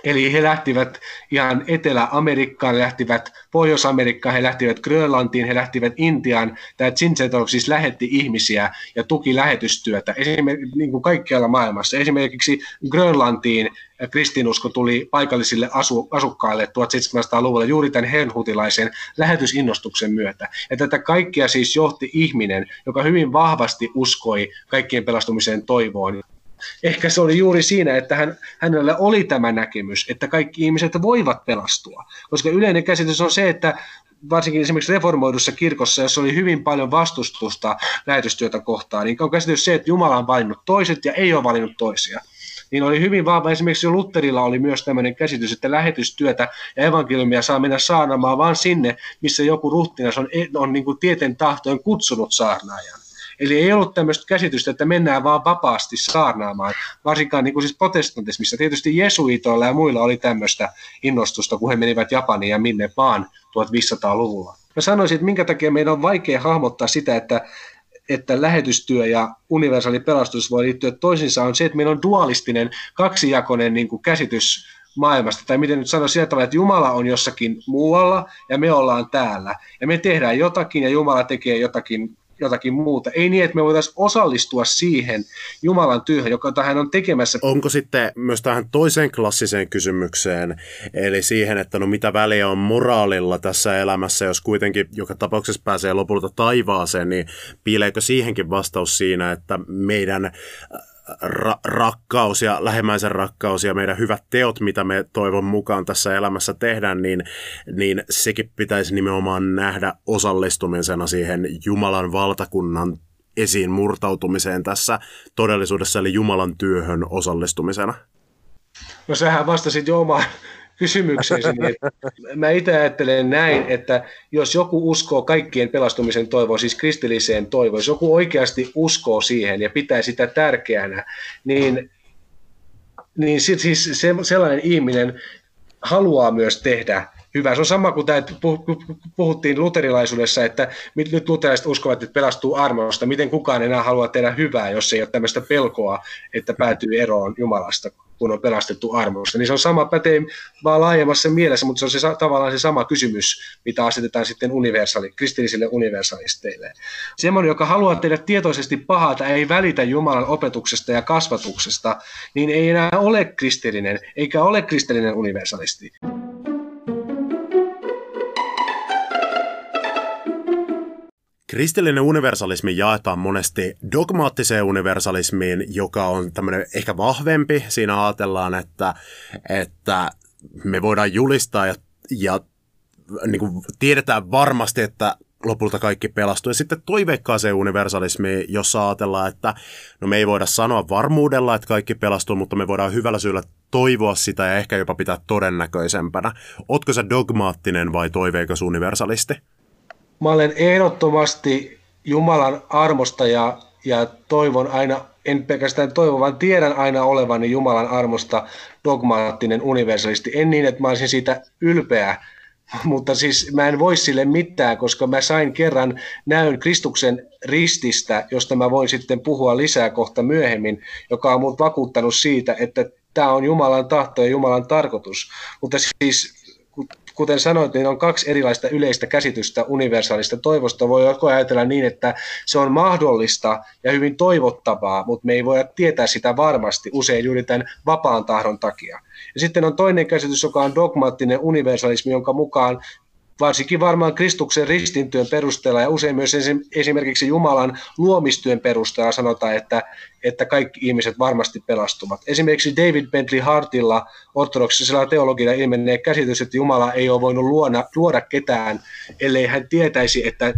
Eli he lähtivät ihan Etelä-Amerikkaan, lähtivät Pohjois-Amerikkaan, he lähtivät Grönlantiin, he lähtivät Intiaan. Tämä Zinzetorf siis lähetti ihmisiä ja tuki lähetystyötä esimerkiksi niin kuin kaikkialla maailmassa. Esimerkiksi Grönlantiin kristinusko tuli paikallisille asu, asukkaille 1700-luvulla juuri tämän hernhutilaisen lähetysinnostuksen myötä. Ja tätä kaikkea siis johti ihminen, joka hyvin vahvasti uskoi kaikkien pelastumiseen toivoon. Ehkä se oli juuri siinä, että hän, hänellä oli tämä näkemys, että kaikki ihmiset voivat pelastua. Koska yleinen käsitys on se, että varsinkin esimerkiksi reformoidussa kirkossa, jossa oli hyvin paljon vastustusta lähetystyötä kohtaan, niin on käsitys se, että Jumala on valinnut toiset ja ei ole valinnut toisia niin oli hyvin vahva. Esimerkiksi jo Lutterilla oli myös tämmöinen käsitys, että lähetystyötä ja evankeliumia saa mennä saarnaamaan vain sinne, missä joku ruhtinas on, on niin kuin tieten tahtojen kutsunut saarnaajan. Eli ei ollut tämmöistä käsitystä, että mennään vaan vapaasti saarnaamaan, varsinkaan niin kuin siis protestantismissa. Tietysti jesuitoilla ja muilla oli tämmöistä innostusta, kun he menivät Japaniin ja minne vaan 1500-luvulla. Mä sanoisin, että minkä takia meidän on vaikea hahmottaa sitä, että että lähetystyö ja universaali pelastus voi liittyä toisiinsa, on se, että meillä on dualistinen, kaksijakoinen niin kuin käsitys maailmasta, tai miten nyt sanoisi sillä että Jumala on jossakin muualla ja me ollaan täällä. Ja me tehdään jotakin ja Jumala tekee jotakin jotakin muuta. Ei niin, että me voitaisiin osallistua siihen Jumalan työhön, joka hän on tekemässä. Onko sitten myös tähän toiseen klassiseen kysymykseen, eli siihen, että no mitä väliä on moraalilla tässä elämässä, jos kuitenkin joka tapauksessa pääsee lopulta taivaaseen, niin piileekö siihenkin vastaus siinä, että meidän ra- rakkaus ja lähimmäisen rakkaus ja meidän hyvät teot, mitä me toivon mukaan tässä elämässä tehdään, niin, niin sekin pitäisi nimenomaan nähdä osallistumisena siihen Jumalan valtakunnan esiin murtautumiseen tässä todellisuudessa, eli Jumalan työhön osallistumisena. No sähän vastasit jo omaan kysymykseesi, niin mä itse ajattelen näin, että jos joku uskoo kaikkien pelastumisen toivoon, siis kristilliseen toivoon, jos joku oikeasti uskoo siihen ja pitää sitä tärkeänä, niin, niin siis se, sellainen ihminen haluaa myös tehdä hyvää. Se on sama kuin tämä, että puhuttiin luterilaisuudessa, että nyt luterilaiset uskovat, että pelastuu armosta. Miten kukaan enää haluaa tehdä hyvää, jos ei ole tämmöistä pelkoa, että päätyy eroon Jumalasta kun on pelastettu armosta. Niin se on sama pätee vaan laajemmassa mielessä, mutta se on se, tavallaan se sama kysymys, mitä asetetaan sitten universaali, kristillisille universalisteille. Semmoinen, joka haluaa tehdä tietoisesti pahaa tai ei välitä Jumalan opetuksesta ja kasvatuksesta, niin ei enää ole kristillinen, eikä ole kristillinen universalisti. Kristillinen universalismi jaetaan monesti dogmaattiseen universalismiin, joka on tämmöinen ehkä vahvempi. Siinä ajatellaan, että, että me voidaan julistaa ja, ja niin kuin tiedetään varmasti, että lopulta kaikki pelastuu. Ja sitten toiveikkaaseen universalismiin, jossa ajatellaan, että no me ei voida sanoa varmuudella, että kaikki pelastuu, mutta me voidaan hyvällä syyllä toivoa sitä ja ehkä jopa pitää todennäköisempänä. Ootko se dogmaattinen vai toiveikas universalisti? Mä olen ehdottomasti Jumalan armosta ja, ja toivon aina, en pelkästään toivo, vaan tiedän aina olevani Jumalan armosta dogmaattinen universalisti. En niin, että mä olisin siitä ylpeä, mutta siis mä en voi sille mitään, koska mä sain kerran näyn Kristuksen rististä, josta mä voin sitten puhua lisää kohta myöhemmin, joka on mut vakuuttanut siitä, että tämä on Jumalan tahto ja Jumalan tarkoitus. Mutta siis kuten sanoit, niin on kaksi erilaista yleistä käsitystä universaalista toivosta. Voi joko ajatella niin, että se on mahdollista ja hyvin toivottavaa, mutta me ei voida tietää sitä varmasti usein juuri tämän vapaan tahdon takia. Ja sitten on toinen käsitys, joka on dogmaattinen universalismi, jonka mukaan varsinkin varmaan Kristuksen ristintyön perusteella ja usein myös esimerkiksi Jumalan luomistyön perusteella sanotaan, että, että kaikki ihmiset varmasti pelastuvat. Esimerkiksi David Bentley Hartilla ortodoksisella teologilla ilmenee käsitys, että Jumala ei ole voinut luoda, luoda ketään, ellei hän tietäisi, että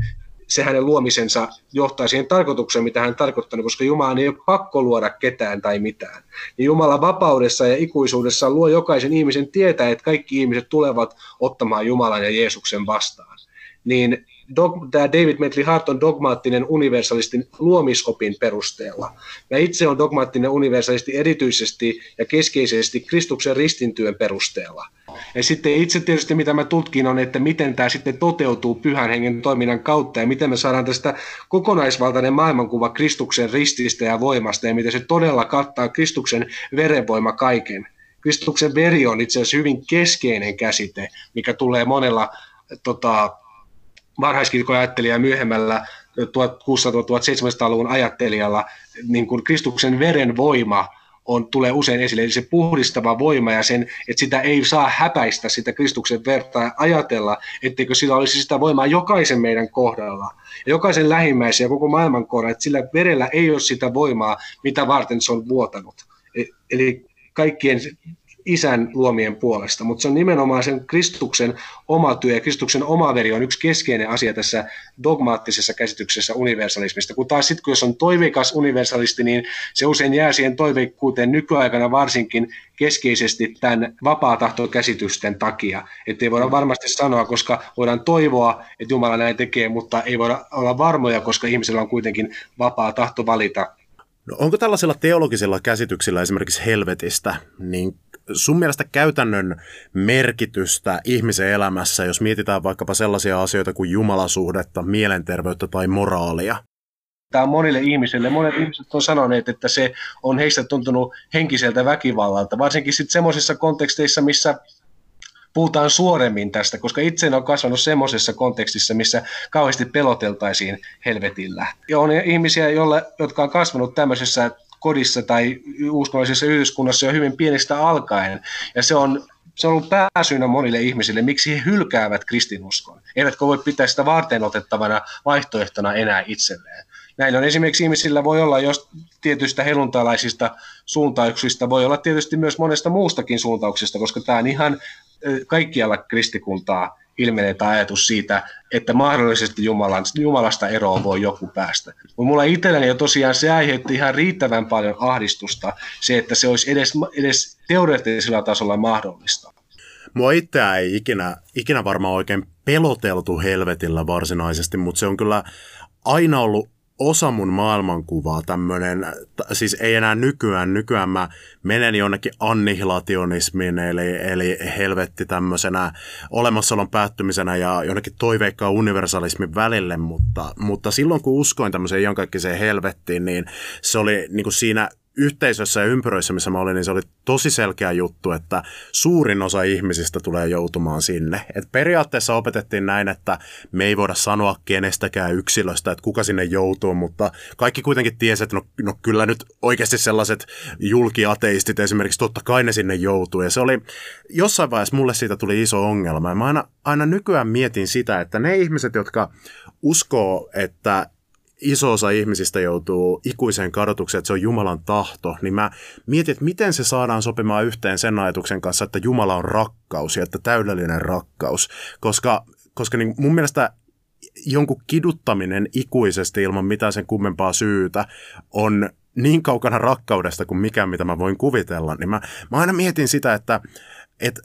se hänen luomisensa johtaa siihen tarkoitukseen, mitä hän tarkoittanut, koska Jumala ei ole pakko luoda ketään tai mitään. Ja Jumala vapaudessa ja ikuisuudessa luo jokaisen ihmisen tietää, että kaikki ihmiset tulevat ottamaan Jumalan ja Jeesuksen vastaan. Niin dog, tämä David Medley Hart on dogmaattinen universalistin luomisopin perusteella. Mä itse on dogmaattinen universalisti erityisesti ja keskeisesti Kristuksen ristintyön perusteella. Ja sitten itse tietysti mitä mä tutkin on, että miten tämä sitten toteutuu pyhän hengen toiminnan kautta ja miten me saadaan tästä kokonaisvaltainen maailmankuva Kristuksen rististä ja voimasta ja miten se todella kattaa Kristuksen verenvoima kaiken. Kristuksen veri on itse asiassa hyvin keskeinen käsite, mikä tulee monella tota, varhaiskirkkoajattelija myöhemmällä 1600-1700-luvun ajattelijalla niin kuin Kristuksen veren voima on, tulee usein esille, eli se puhdistava voima ja sen, että sitä ei saa häpäistä sitä Kristuksen vertaa ajatella, etteikö sillä olisi sitä voimaa jokaisen meidän kohdalla ja jokaisen lähimmäisen ja koko maailman kohdalla, että sillä verellä ei ole sitä voimaa, mitä varten se on vuotanut. E, eli kaikkien isän luomien puolesta, mutta se on nimenomaan sen Kristuksen oma työ ja Kristuksen oma veri on yksi keskeinen asia tässä dogmaattisessa käsityksessä universalismista, kun taas sitten jos on toiveikas universalisti, niin se usein jää siihen toiveikkuuteen nykyaikana varsinkin keskeisesti tämän vapaa-tahtokäsitysten takia. Että ei voida varmasti sanoa, koska voidaan toivoa, että Jumala näin tekee, mutta ei voida olla varmoja, koska ihmisellä on kuitenkin vapaa tahto valita No onko tällaisilla teologisilla käsityksillä esimerkiksi helvetistä, niin sun mielestä käytännön merkitystä ihmisen elämässä, jos mietitään vaikkapa sellaisia asioita kuin jumalasuhdetta, mielenterveyttä tai moraalia? Tämä on monille ihmisille. Monet ihmiset on sanoneet, että se on heistä tuntunut henkiseltä väkivallalta, varsinkin sitten semmoisissa konteksteissa, missä puhutaan suoremmin tästä, koska itse ole kasvanut semmoisessa kontekstissa, missä kauheasti peloteltaisiin helvetillä. Ja on ihmisiä, jolle, jotka on kasvanut tämmöisessä kodissa tai uskonnollisessa yhdyskunnassa jo hyvin pienestä alkaen. Ja se on, se on ollut pääsyynä monille ihmisille, miksi he hylkäävät kristinuskon. Eivätkä voi pitää sitä varten otettavana vaihtoehtona enää itselleen. Näillä on esimerkiksi ihmisillä voi olla, jos tietystä helluntalaisista suuntauksista, voi olla tietysti myös monesta muustakin suuntauksesta, koska tämä on ihan kaikkialla kristikuntaa ilmenee tämä ajatus siitä, että mahdollisesti Jumalan, Jumalasta eroon voi joku päästä. Mutta mulla itselläni jo tosiaan se aiheutti ihan riittävän paljon ahdistusta, se, että se olisi edes, edes teoreettisella tasolla mahdollista. Mua itseä ei ikinä, ikinä varmaan oikein peloteltu helvetillä varsinaisesti, mutta se on kyllä aina ollut osa mun maailmankuvaa tämmöinen, siis ei enää nykyään, nykyään mä menen jonnekin annihilationismiin, eli, eli helvetti tämmöisenä olemassaolon päättymisenä ja jonnekin toiveikkaan universalismin välille, mutta, mutta silloin kun uskoin tämmöiseen jonkaikkiseen helvettiin, niin se oli niin kuin siinä yhteisössä ja ympyröissä, missä mä olin, niin se oli tosi selkeä juttu, että suurin osa ihmisistä tulee joutumaan sinne. Et periaatteessa opetettiin näin, että me ei voida sanoa kenestäkään yksilöstä, että kuka sinne joutuu, mutta kaikki kuitenkin tiesi, että no, no kyllä nyt oikeasti sellaiset julkiateistit esimerkiksi, totta kai ne sinne joutuu. Ja se oli, jossain vaiheessa mulle siitä tuli iso ongelma. Ja mä aina, aina nykyään mietin sitä, että ne ihmiset, jotka uskoo, että iso osa ihmisistä joutuu ikuiseen kadotukseen, että se on Jumalan tahto, niin mä mietin, että miten se saadaan sopimaan yhteen sen ajatuksen kanssa, että Jumala on rakkaus ja että täydellinen rakkaus, koska, koska niin mun mielestä jonkun kiduttaminen ikuisesti ilman mitään sen kummempaa syytä on niin kaukana rakkaudesta kuin mikään, mitä mä voin kuvitella, niin mä, mä aina mietin sitä, että, että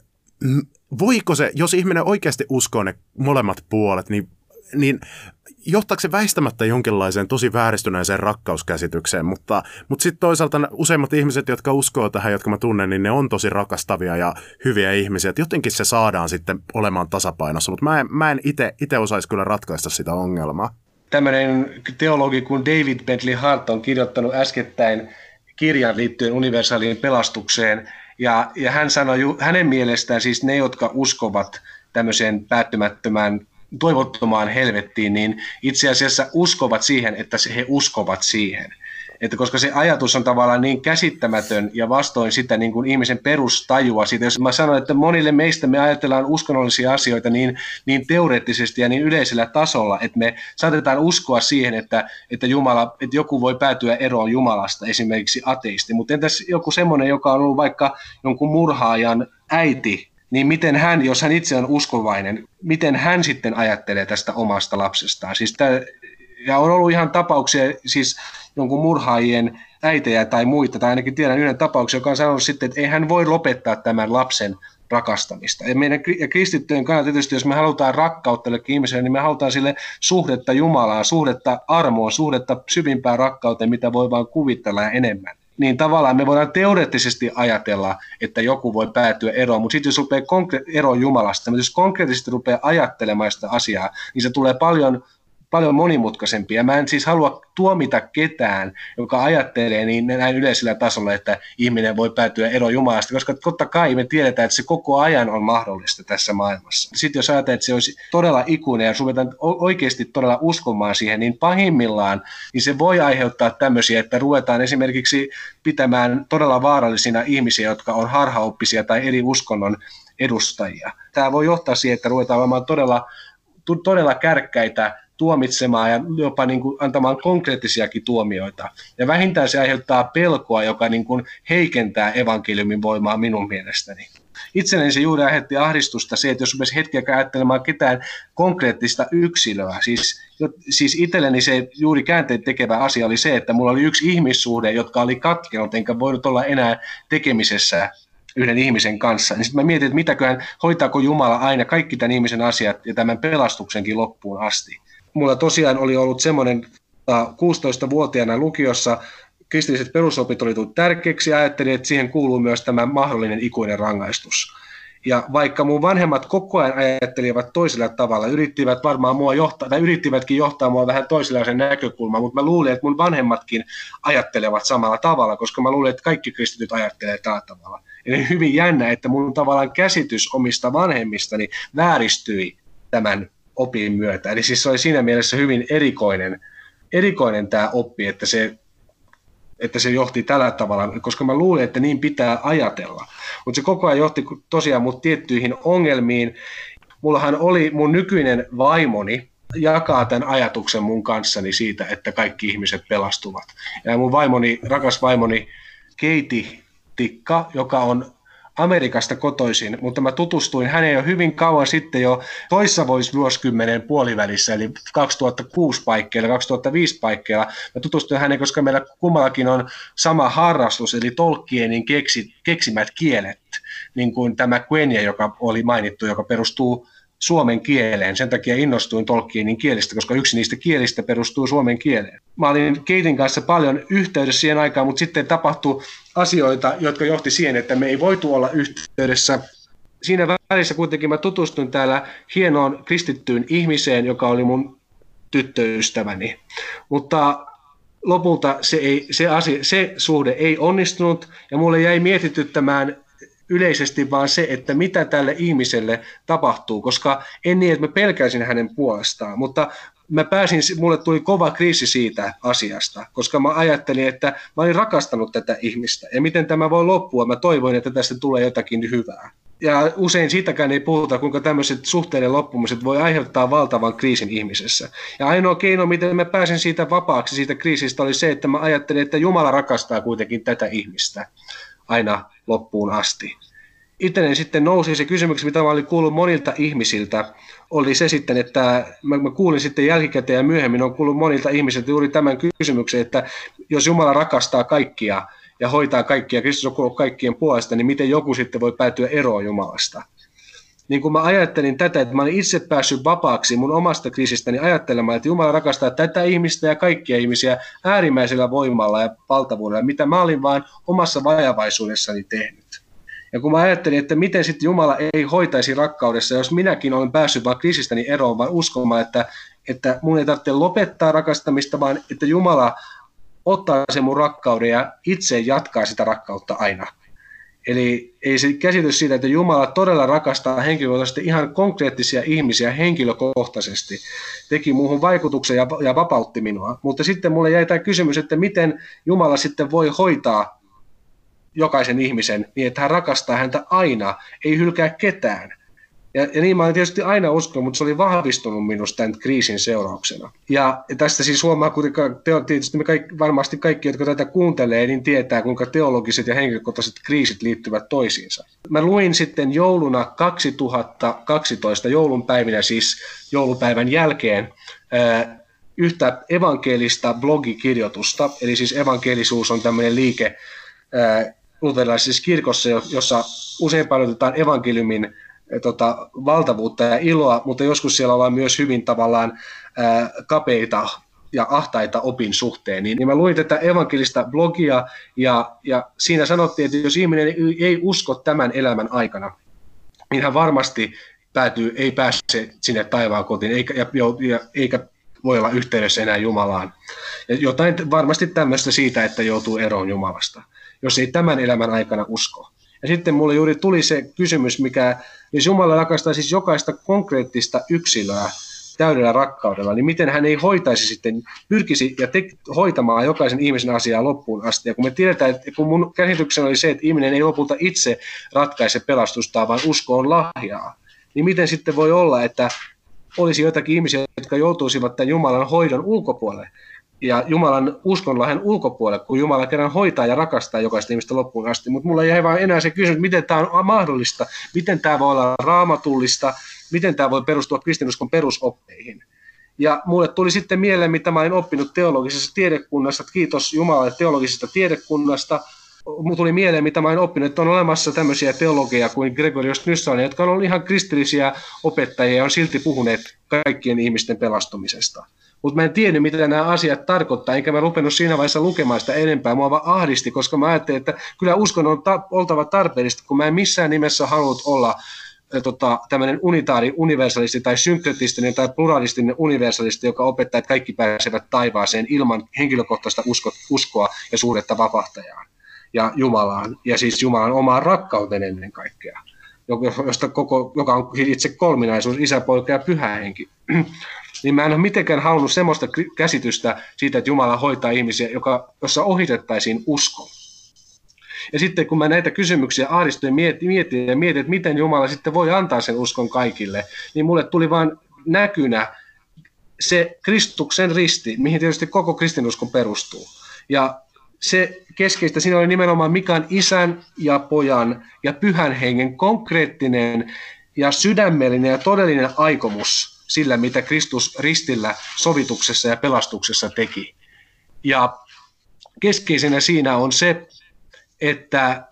voiko se, jos ihminen oikeasti uskoo ne molemmat puolet, niin niin johtaako se väistämättä jonkinlaiseen tosi vääristyneeseen rakkauskäsitykseen, mutta, mutta sitten toisaalta useimmat ihmiset, jotka uskoo tähän, jotka mä tunnen, niin ne on tosi rakastavia ja hyviä ihmisiä, että jotenkin se saadaan sitten olemaan tasapainossa, mutta mä en, mä en itse osaisi kyllä ratkaista sitä ongelmaa. Tämmöinen teologi kuin David Bentley Hart on kirjoittanut äskettäin kirjan liittyen universaaliin pelastukseen, ja, ja hän sanoi, hänen mielestään siis ne, jotka uskovat tämmöiseen päättymättömään toivottomaan helvettiin, niin itse asiassa uskovat siihen, että he uskovat siihen. Että koska se ajatus on tavallaan niin käsittämätön ja vastoin sitä niin kuin ihmisen perustajua siitä. Jos mä sanon, että monille meistä me ajatellaan uskonnollisia asioita niin, niin teoreettisesti ja niin yleisellä tasolla, että me saatetaan uskoa siihen, että, että, Jumala, että joku voi päätyä eroon Jumalasta, esimerkiksi ateisti. Mutta entäs joku semmoinen, joka on ollut vaikka jonkun murhaajan äiti, niin miten hän, jos hän itse on uskovainen, miten hän sitten ajattelee tästä omasta lapsestaan. Siis tämä, ja on ollut ihan tapauksia, siis jonkun murhaajien äitejä tai muita, tai ainakin tiedän yhden tapauksen, joka on sanonut sitten, että ei hän voi lopettaa tämän lapsen rakastamista. Ja meidän ja kristittyjen kannalta tietysti, jos me halutaan rakkautta ihmiselle, niin me halutaan sille suhdetta Jumalaan, suhdetta armoon, suhdetta syvimpään rakkauteen, mitä voi vain kuvitella enemmän niin tavallaan me voidaan teoreettisesti ajatella, että joku voi päätyä eroon, mutta sitten jos rupeaa konkre- eroon Jumalasta, mutta jos konkreettisesti rupeaa ajattelemaan sitä asiaa, niin se tulee paljon paljon monimutkaisempia. Mä en siis halua tuomita ketään, joka ajattelee niin näin yleisellä tasolla, että ihminen voi päätyä ero Jumalasta, koska totta kai me tiedetään, että se koko ajan on mahdollista tässä maailmassa. Sitten jos ajatellaan, että se olisi todella ikuinen ja ruvetaan oikeasti todella uskomaan siihen, niin pahimmillaan niin se voi aiheuttaa tämmöisiä, että ruvetaan esimerkiksi pitämään todella vaarallisina ihmisiä, jotka on harhaoppisia tai eri uskonnon edustajia. Tämä voi johtaa siihen, että ruvetaan olemaan todella, todella kärkkäitä tuomitsemaan ja jopa niin kuin antamaan konkreettisiakin tuomioita. Ja vähintään se aiheuttaa pelkoa, joka niin kuin heikentää evankeliumin voimaa minun mielestäni. Itselleni se juuri aiheutti ahdistusta se, että jos rupesi hetkeä ajattelemaan ketään konkreettista yksilöä, siis, siis itselleni se juuri käänteen tekevä asia oli se, että mulla oli yksi ihmissuhde, jotka oli katkenut, enkä voinut olla enää tekemisessä yhden ihmisen kanssa. Niin sitten mä mietin, että mitäköhän, hoitaako Jumala aina kaikki tämän ihmisen asiat ja tämän pelastuksenkin loppuun asti. Mulla tosiaan oli ollut semmoinen 16-vuotiaana äh, lukiossa kristilliset perusopit oli tullut tärkeäksi ja ajattelin, että siihen kuuluu myös tämä mahdollinen ikuinen rangaistus. Ja vaikka mun vanhemmat koko ajan ajattelivat toisella tavalla, yrittivät varmaan mua johtaa, tai yrittivätkin johtaa mua vähän toisenlaisen näkökulman, mutta mä luulin, että mun vanhemmatkin ajattelevat samalla tavalla, koska mä luulin, että kaikki kristityt ajattelevat tällä tavalla. Eli hyvin jännä, että mun tavallaan käsitys omista vanhemmistani vääristyi tämän opin myötä. Eli siis se oli siinä mielessä hyvin erikoinen, erikoinen tämä oppi, että se, että se johti tällä tavalla, koska mä luulin, että niin pitää ajatella. Mutta se koko ajan johti tosiaan mut tiettyihin ongelmiin. Mullahan oli mun nykyinen vaimoni, jakaa tämän ajatuksen mun kanssani siitä, että kaikki ihmiset pelastuvat. Ja mun vaimoni, rakas vaimoni Keiti Tikka, joka on Amerikasta kotoisin, mutta mä tutustuin häneen jo hyvin kauan sitten jo toissa vuosikymmenen puolivälissä, eli 2006 paikkeilla, 2005 paikkeilla. Mä tutustuin häneen, koska meillä kummallakin on sama harrastus, eli Tolkienin keksi, keksimät kielet, niin kuin tämä Quenya, joka oli mainittu, joka perustuu suomen kieleen. Sen takia innostuin Tolkienin kielistä, koska yksi niistä kielistä perustuu suomen kieleen. Mä olin Keitin kanssa paljon yhteydessä siihen aikaan, mutta sitten tapahtui asioita, jotka johti siihen, että me ei voitu olla yhteydessä. Siinä välissä kuitenkin mä tutustuin täällä hienoon kristittyyn ihmiseen, joka oli mun tyttöystäväni. Mutta lopulta se, ei, se, asia, se suhde ei onnistunut ja mulle jäi mietityttämään yleisesti vaan se, että mitä tälle ihmiselle tapahtuu, koska en niin, että mä pelkäisin hänen puolestaan, mutta mä pääsin, mulle tuli kova kriisi siitä asiasta, koska mä ajattelin, että mä olin rakastanut tätä ihmistä ja miten tämä voi loppua. Mä toivoin, että tästä tulee jotakin hyvää. Ja usein siitäkään ei puhuta, kuinka tämmöiset suhteiden loppumiset voi aiheuttaa valtavan kriisin ihmisessä. Ja ainoa keino, miten mä pääsin siitä vapaaksi siitä kriisistä, oli se, että mä ajattelin, että Jumala rakastaa kuitenkin tätä ihmistä aina loppuun asti. Itselleni sitten nousi se kysymys, mitä mä olin kuullut monilta ihmisiltä, oli se sitten, että mä, mä kuulin sitten jälkikäteen ja myöhemmin on kuullut monilta ihmisiltä juuri tämän kysymyksen, että jos Jumala rakastaa kaikkia ja hoitaa kaikkia, Kristus on kaikkien puolesta, niin miten joku sitten voi päätyä eroon Jumalasta? Niin kun mä ajattelin tätä, että mä olin itse päässyt vapaaksi mun omasta kriisistäni ajattelemaan, että Jumala rakastaa tätä ihmistä ja kaikkia ihmisiä äärimmäisellä voimalla ja valtavuudella, mitä mä olin vain omassa vajavaisuudessani tehnyt. Ja kun mä ajattelin, että miten sitten Jumala ei hoitaisi rakkaudessa, jos minäkin olen päässyt vaan kriisistäni eroon, vaan uskomaan, että, että mun ei tarvitse lopettaa rakastamista, vaan että Jumala ottaa sen mun rakkauden ja itse jatkaa sitä rakkautta aina. Eli ei se käsitys siitä, että Jumala todella rakastaa henkilökohtaisesti ihan konkreettisia ihmisiä henkilökohtaisesti, teki muuhun vaikutuksen ja, ja vapautti minua. Mutta sitten mulle jäi tämä kysymys, että miten Jumala sitten voi hoitaa jokaisen ihmisen niin, että hän rakastaa häntä aina, ei hylkää ketään. Ja, ja niin mä olen tietysti aina uskonut, mutta se oli vahvistunut minusta tämän kriisin seurauksena. Ja, tästä siis huomaa, kuitenkaan teo, tietysti me kaikki, varmasti kaikki, jotka tätä kuuntelee, niin tietää, kuinka teologiset ja henkilökohtaiset kriisit liittyvät toisiinsa. Mä luin sitten jouluna 2012, joulun päivinä siis joulupäivän jälkeen, yhtä evankelista blogikirjoitusta, eli siis evankelisuus on tämmöinen liike, luterilaisessa kirkossa, jossa usein painotetaan evankeliumin tota, valtavuutta ja iloa, mutta joskus siellä ollaan myös hyvin tavallaan ää, kapeita ja ahtaita opin suhteen. Niin, niin mä luin tätä evankelista blogia ja, ja siinä sanottiin, että jos ihminen ei, ei usko tämän elämän aikana, niin hän varmasti päätyy, ei pääse sinne taivaan kotiin, eikä, ja, ja, eikä voi olla yhteydessä enää Jumalaan. Ja jotain varmasti tämmöistä siitä, että joutuu eroon Jumalasta, jos ei tämän elämän aikana usko. Ja sitten mulle juuri tuli se kysymys, mikä, jos Jumala rakastaa siis jokaista konkreettista yksilöä täydellä rakkaudella, niin miten hän ei hoitaisi sitten, pyrkisi ja te, hoitamaan jokaisen ihmisen asiaa loppuun asti. Ja kun me tiedetään, että kun mun käsitykseni oli se, että ihminen ei lopulta itse ratkaise pelastusta, vaan usko on lahjaa, niin miten sitten voi olla, että olisi joitakin ihmisiä, jotka joutuisivat tämän Jumalan hoidon ulkopuolelle ja Jumalan uskonlahen ulkopuolelle, kun Jumala kerran hoitaa ja rakastaa jokaista ihmistä loppuun asti. Mutta mulla jäi vain enää se kysymys, miten tämä on mahdollista, miten tämä voi olla raamatullista, miten tämä voi perustua kristinuskon perusoppeihin. Ja mulle tuli sitten mieleen, mitä mä olin oppinut teologisessa tiedekunnassa, kiitos Jumalalle teologisesta tiedekunnasta, Mulle tuli mieleen, mitä mä olin oppinut, että on olemassa tämmöisiä teologeja kuin Gregorius Nyssalin, jotka on ollut ihan kristillisiä opettajia ja on silti puhuneet kaikkien ihmisten pelastumisesta. Mutta mä en tiennyt, mitä nämä asiat tarkoittaa, enkä mä rupenut siinä vaiheessa lukemaan sitä enempää. Mua vaan ahdisti, koska mä ajattelin, että kyllä uskon on ta- oltava tarpeellista, kun mä en missään nimessä halunnut olla tota, tämmöinen unitaari universalisti tai synkretistinen tai pluralistinen universalisti, joka opettaa, että kaikki pääsevät taivaaseen ilman henkilökohtaista usko, uskoa ja suuretta vapahtajaan ja Jumalaan, ja siis Jumalan omaan rakkauteen ennen kaikkea, josta koko, joka on itse kolminaisuus, isä, poika ja pyhä henki. Niin mä en ole mitenkään halunnut semmoista käsitystä siitä, että Jumala hoitaa ihmisiä, joka, jossa ohitettaisiin usko. Ja sitten kun mä näitä kysymyksiä ahdistuin mietin, mietin ja mietin, että miten Jumala sitten voi antaa sen uskon kaikille, niin mulle tuli vain näkynä se Kristuksen risti, mihin tietysti koko kristinuskon perustuu. Ja se keskeistä siinä oli nimenomaan mikä on isän ja pojan ja pyhän hengen konkreettinen ja sydämellinen ja todellinen aikomus sillä, mitä Kristus ristillä sovituksessa ja pelastuksessa teki. Ja keskeisenä siinä on se, että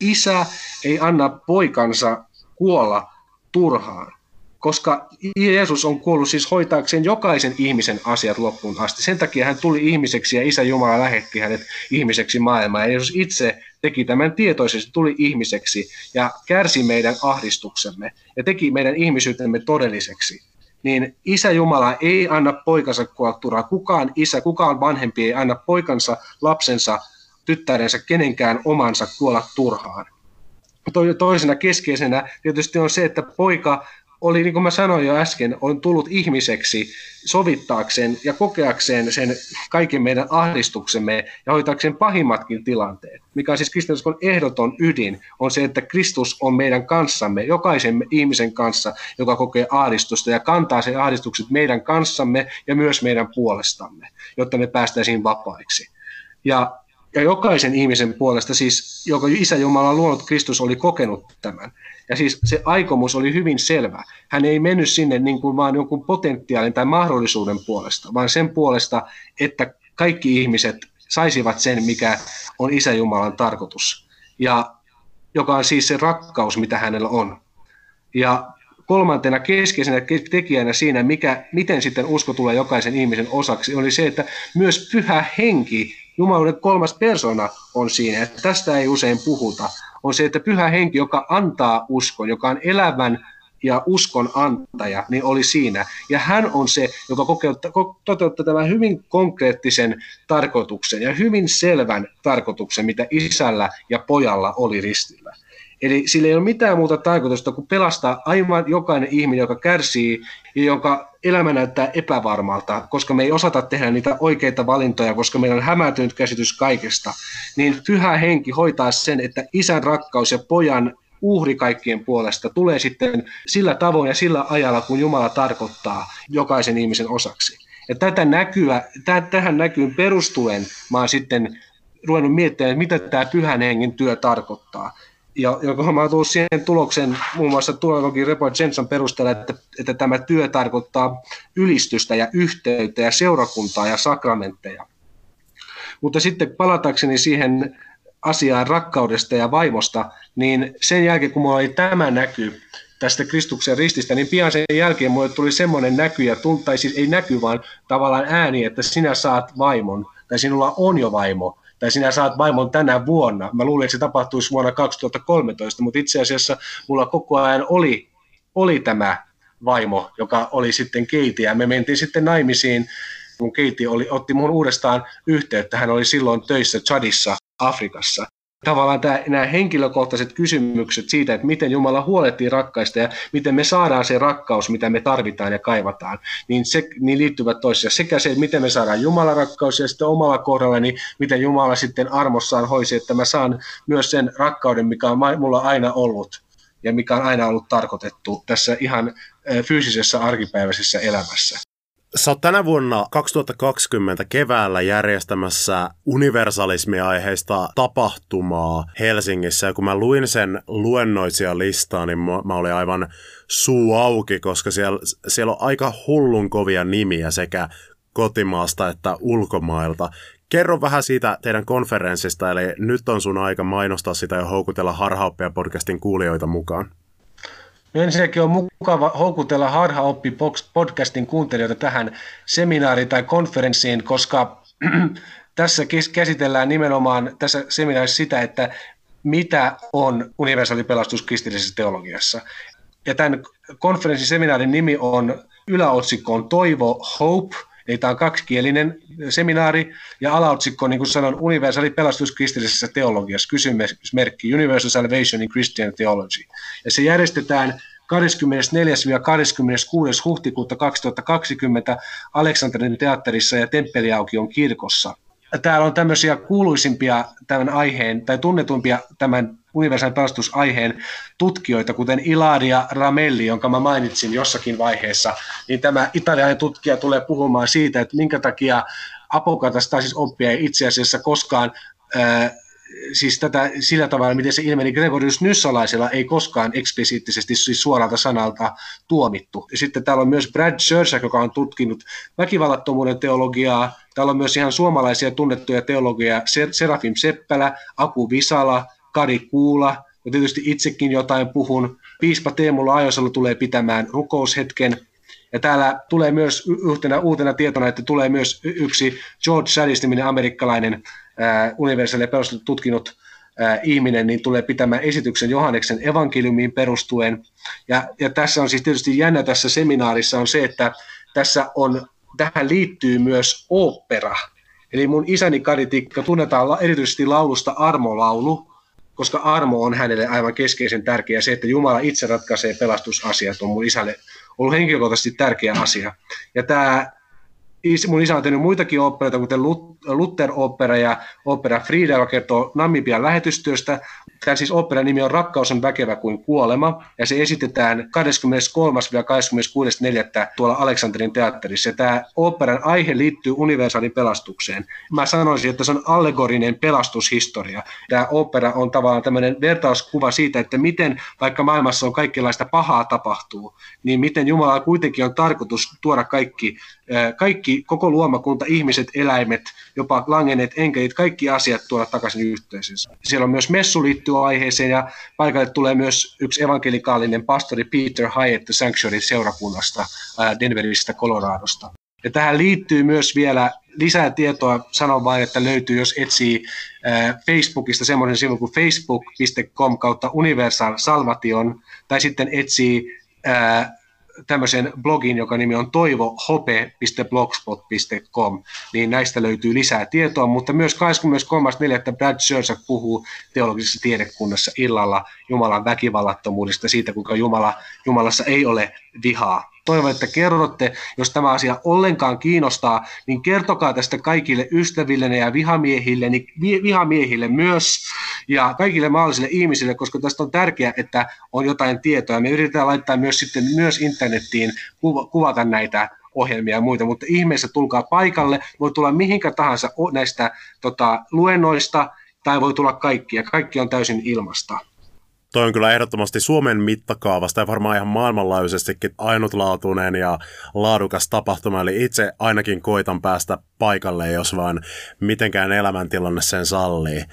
isä ei anna poikansa kuolla turhaan, koska Jeesus on kuollut siis hoitaakseen jokaisen ihmisen asiat loppuun asti. Sen takia hän tuli ihmiseksi ja Isä Jumala lähetti hänet ihmiseksi maailmaan. Ja Jeesus itse teki tämän tietoisesti, tuli ihmiseksi ja kärsi meidän ahdistuksemme ja teki meidän ihmisyytemme todelliseksi. Niin Isä Jumala ei anna poikansa kuolturaa. Kukaan isä, kukaan vanhempi ei anna poikansa, lapsensa, tyttärensä, kenenkään omansa kuolla turhaan toisena keskeisenä tietysti on se, että poika oli, niin kuin mä sanoin jo äsken, on tullut ihmiseksi sovittaakseen ja kokeakseen sen kaiken meidän ahdistuksemme ja hoitaakseen pahimmatkin tilanteet. Mikä on siis kristinuskon ehdoton ydin, on se, että Kristus on meidän kanssamme, jokaisen ihmisen kanssa, joka kokee ahdistusta ja kantaa sen ahdistukset meidän kanssamme ja myös meidän puolestamme, jotta me päästäisiin vapaiksi. Ja ja jokaisen ihmisen puolesta, siis joka Isä Jumala luonut Kristus oli kokenut tämän. Ja siis se aikomus oli hyvin selvä. Hän ei mennyt sinne niin kuin vaan jonkun potentiaalin tai mahdollisuuden puolesta, vaan sen puolesta, että kaikki ihmiset saisivat sen, mikä on Isä Jumalan tarkoitus. Ja joka on siis se rakkaus, mitä hänellä on. Ja kolmantena keskeisenä tekijänä siinä, mikä, miten sitten usko tulee jokaisen ihmisen osaksi, oli se, että myös pyhä henki, Jumaluuden kolmas persona on siinä, että tästä ei usein puhuta, on se, että pyhä henki, joka antaa uskon, joka on elävän ja uskon antaja, niin oli siinä. Ja hän on se, joka toteuttaa tämän hyvin konkreettisen tarkoituksen ja hyvin selvän tarkoituksen, mitä isällä ja pojalla oli ristillä. Eli sillä ei ole mitään muuta tarkoitusta kuin pelastaa aivan jokainen ihminen, joka kärsii ja jonka elämä näyttää epävarmalta, koska me ei osata tehdä niitä oikeita valintoja, koska meillä on hämätynyt käsitys kaikesta, niin pyhä henki hoitaa sen, että isän rakkaus ja pojan uhri kaikkien puolesta tulee sitten sillä tavoin ja sillä ajalla, kun Jumala tarkoittaa jokaisen ihmisen osaksi. Ja tätä näkyä, tähän näkyyn perustuen mä oon sitten ruvennut miettimään, mitä tämä pyhän hengen työ tarkoittaa ja, mä oon tullut siihen tuloksen muun muassa tuologin Report Jensen perusteella, että, että tämä työ tarkoittaa ylistystä ja yhteyttä ja seurakuntaa ja sakramentteja. Mutta sitten palatakseni siihen asiaan rakkaudesta ja vaimosta, niin sen jälkeen kun mulla oli tämä näky tästä Kristuksen rististä, niin pian sen jälkeen mulle tuli semmoinen näky, ja tunt, tai siis ei näky, vaan tavallaan ääni, että sinä saat vaimon, tai sinulla on jo vaimo, tai sinä saat vaimon tänä vuonna. Mä luulin, että se tapahtuisi vuonna 2013, mutta itse asiassa mulla koko ajan oli, oli tämä vaimo, joka oli sitten Keiti, ja me mentiin sitten naimisiin, kun Keiti oli, otti mun uudestaan yhteyttä, hän oli silloin töissä Chadissa, Afrikassa tavallaan tämä, nämä henkilökohtaiset kysymykset siitä, että miten Jumala huolehtii rakkaista ja miten me saadaan se rakkaus, mitä me tarvitaan ja kaivataan, niin, se, niin liittyvät toisiaan. Sekä se, että miten me saadaan Jumalan rakkaus ja sitten omalla kohdalla, niin miten Jumala sitten armossaan hoisi, että mä saan myös sen rakkauden, mikä on mulla aina ollut ja mikä on aina ollut tarkoitettu tässä ihan fyysisessä arkipäiväisessä elämässä. Sä oot tänä vuonna 2020 keväällä järjestämässä universalismiaiheista tapahtumaa Helsingissä. Ja kun mä luin sen luennoitsijalistaa, niin mä, mä olin aivan suu auki, koska siellä, siellä on aika hullun kovia nimiä sekä kotimaasta että ulkomailta. Kerro vähän siitä teidän konferenssista, eli nyt on sun aika mainostaa sitä ja houkutella Harhaoppia podcastin kuulijoita mukaan. No ensinnäkin on mukava houkutella Harhaoppi podcastin kuuntelijoita tähän seminaariin tai konferenssiin, koska tässä käsitellään nimenomaan tässä seminaarissa sitä, että mitä on universaali pelastus kristillisessä teologiassa. Ja tämän konferenssin seminaarin nimi on, yläotsikko on Toivo Hope – Eli tämä on kaksikielinen seminaari ja alaotsikko, niin kuin sanon, universaali pelastus kristillisessä teologiassa, kysymysmerkki Universal Salvation in Christian Theology. Ja se järjestetään 24-26. huhtikuuta 2020 Aleksanterin teatterissa ja Temppeliaukion kirkossa. Täällä on tämmöisiä kuuluisimpia tämän aiheen tai tunnetumpia tämän universaalin pelastusaiheen tutkijoita, kuten Ilaria Ramelli, jonka mä mainitsin jossakin vaiheessa, niin tämä italialainen tutkija tulee puhumaan siitä, että minkä takia apokatastasis oppia ei itse asiassa koskaan ää, siis tätä sillä tavalla, miten se ilmeni Gregorius Nyssalaisella, ei koskaan eksplisiittisesti siis suoralta sanalta tuomittu. Ja sitten täällä on myös Brad Shersack, joka on tutkinut väkivallattomuuden teologiaa. Täällä on myös ihan suomalaisia tunnettuja teologiaa, Serafim Seppälä, Aku Visala, Kari Kuula, ja tietysti itsekin jotain puhun. Piispa Teemulla Ajosalo tulee pitämään rukoushetken. Ja täällä tulee myös yhtenä uutena tietona, että tulee myös yksi George Sadis-niminen amerikkalainen äh, universaali tutkinut äh, ihminen, niin tulee pitämään esityksen Johanneksen evankeliumiin perustuen. Ja, ja tässä on siis tietysti jännä tässä seminaarissa on se, että tässä on, tähän liittyy myös opera. Eli mun isäni Karitikka tunnetaan erityisesti laulusta Armolaulu, koska armo on hänelle aivan keskeisen tärkeä. Se, että Jumala itse ratkaisee pelastusasiat, on mun isälle ollut henkilökohtaisesti tärkeä asia. Ja tämä mun isä on tehnyt muitakin operoita, kuten Luther-opera ja opera Frida, joka kertoo Namibian lähetystyöstä. Tämä siis operan nimi on Rakkaus on väkevä kuin kuolema, ja se esitetään 23-26.4. tuolla Aleksanterin teatterissa. Ja tämä operan aihe liittyy universaalin pelastukseen. Mä sanoisin, että se on allegorinen pelastushistoria. Tämä opera on tavallaan tämmöinen vertauskuva siitä, että miten vaikka maailmassa on kaikenlaista pahaa tapahtuu, niin miten Jumala kuitenkin on tarkoitus tuoda kaikki, kaikki koko luomakunta, ihmiset, eläimet, jopa langenneet enkelit, kaikki asiat tuoda takaisin yhteisönsä. Siellä on myös messu liittyy aiheeseen ja paikalle tulee myös yksi evankelikaalinen pastori Peter Hyatt Sanctuary seurakunnasta Denveristä, Coloradosta. Ja tähän liittyy myös vielä lisää tietoa, sanon vain, että löytyy, jos etsii Facebookista semmoisen sivun kuin facebook.com kautta Universal Salvation, tai sitten etsii tämmöisen blogin, joka nimi on toivohope.blogspot.com, niin näistä löytyy lisää tietoa, mutta myös 23.4. Brad Shersack puhuu teologisessa tiedekunnassa illalla Jumalan väkivallattomuudesta, siitä kuinka Jumala, Jumalassa ei ole vihaa toivon, että kerrotte, jos tämä asia ollenkaan kiinnostaa, niin kertokaa tästä kaikille ystäville ja vihamiehille, niin vihamiehille myös ja kaikille mahdollisille ihmisille, koska tästä on tärkeää, että on jotain tietoa. Me yritetään laittaa myös sitten myös internettiin kuvata näitä ohjelmia ja muita, mutta ihmeessä tulkaa paikalle, voi tulla mihinkä tahansa näistä tota, luennoista, tai voi tulla kaikki, ja kaikki on täysin ilmasta toi on kyllä ehdottomasti Suomen mittakaavasta ja varmaan ihan maailmanlaajuisestikin ainutlaatuinen ja laadukas tapahtuma. Eli itse ainakin koitan päästä paikalle, jos vaan mitenkään elämäntilanne sen sallii.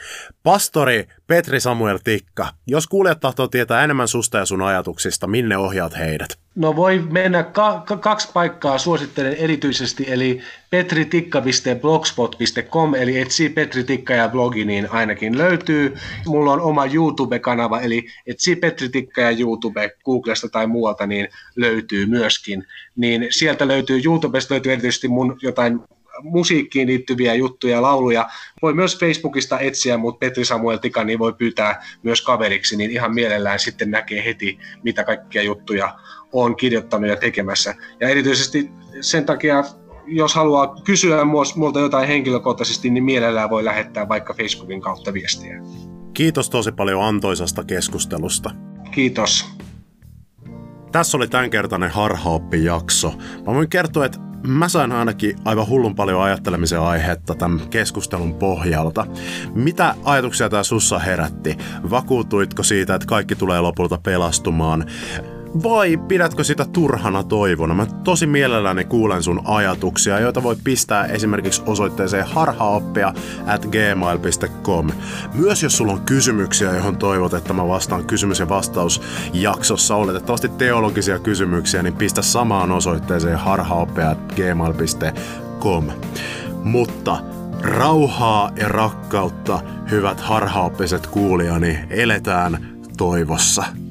Pastori Petri Samuel Tikka, jos kuulijat tahtoo tietää enemmän susta ja sun ajatuksista, minne ohjaat heidät? No voi mennä ka- ka- kaksi paikkaa suosittelen erityisesti, eli petritikka.blogspot.com, eli etsii Petri Tikka ja blogi, niin ainakin löytyy. Mulla on oma YouTube-kanava, eli etsii Petri Tikka ja YouTube Googlesta tai muualta, niin löytyy myöskin. Niin sieltä löytyy, YouTubesta löytyy erityisesti mun jotain musiikkiin liittyviä juttuja, lauluja. Voi myös Facebookista etsiä, mutta Petri Samuel Tika niin voi pyytää myös kaveriksi, niin ihan mielellään sitten näkee heti, mitä kaikkia juttuja on kirjoittanut ja tekemässä. Ja erityisesti sen takia, jos haluaa kysyä multa jotain henkilökohtaisesti, niin mielellään voi lähettää vaikka Facebookin kautta viestiä. Kiitos tosi paljon antoisasta keskustelusta. Kiitos. Tässä oli tämänkertainen harhaoppi-jakso. Mä voin kertoa, että mä sain ainakin aivan hullun paljon ajattelemisen aihetta tämän keskustelun pohjalta. Mitä ajatuksia tämä sussa herätti? Vakuutuitko siitä, että kaikki tulee lopulta pelastumaan? Vai pidätkö sitä turhana toivona? Mä tosi mielelläni kuulen sun ajatuksia, joita voit pistää esimerkiksi osoitteeseen harhaoppia at gmail.com. Myös jos sulla on kysymyksiä, johon toivot, että mä vastaan kysymys- ja vastausjaksossa, oletettavasti teologisia kysymyksiä, niin pistä samaan osoitteeseen harhaoppia at gmail.com. Mutta rauhaa ja rakkautta, hyvät harhaoppiset kuulijani, eletään toivossa.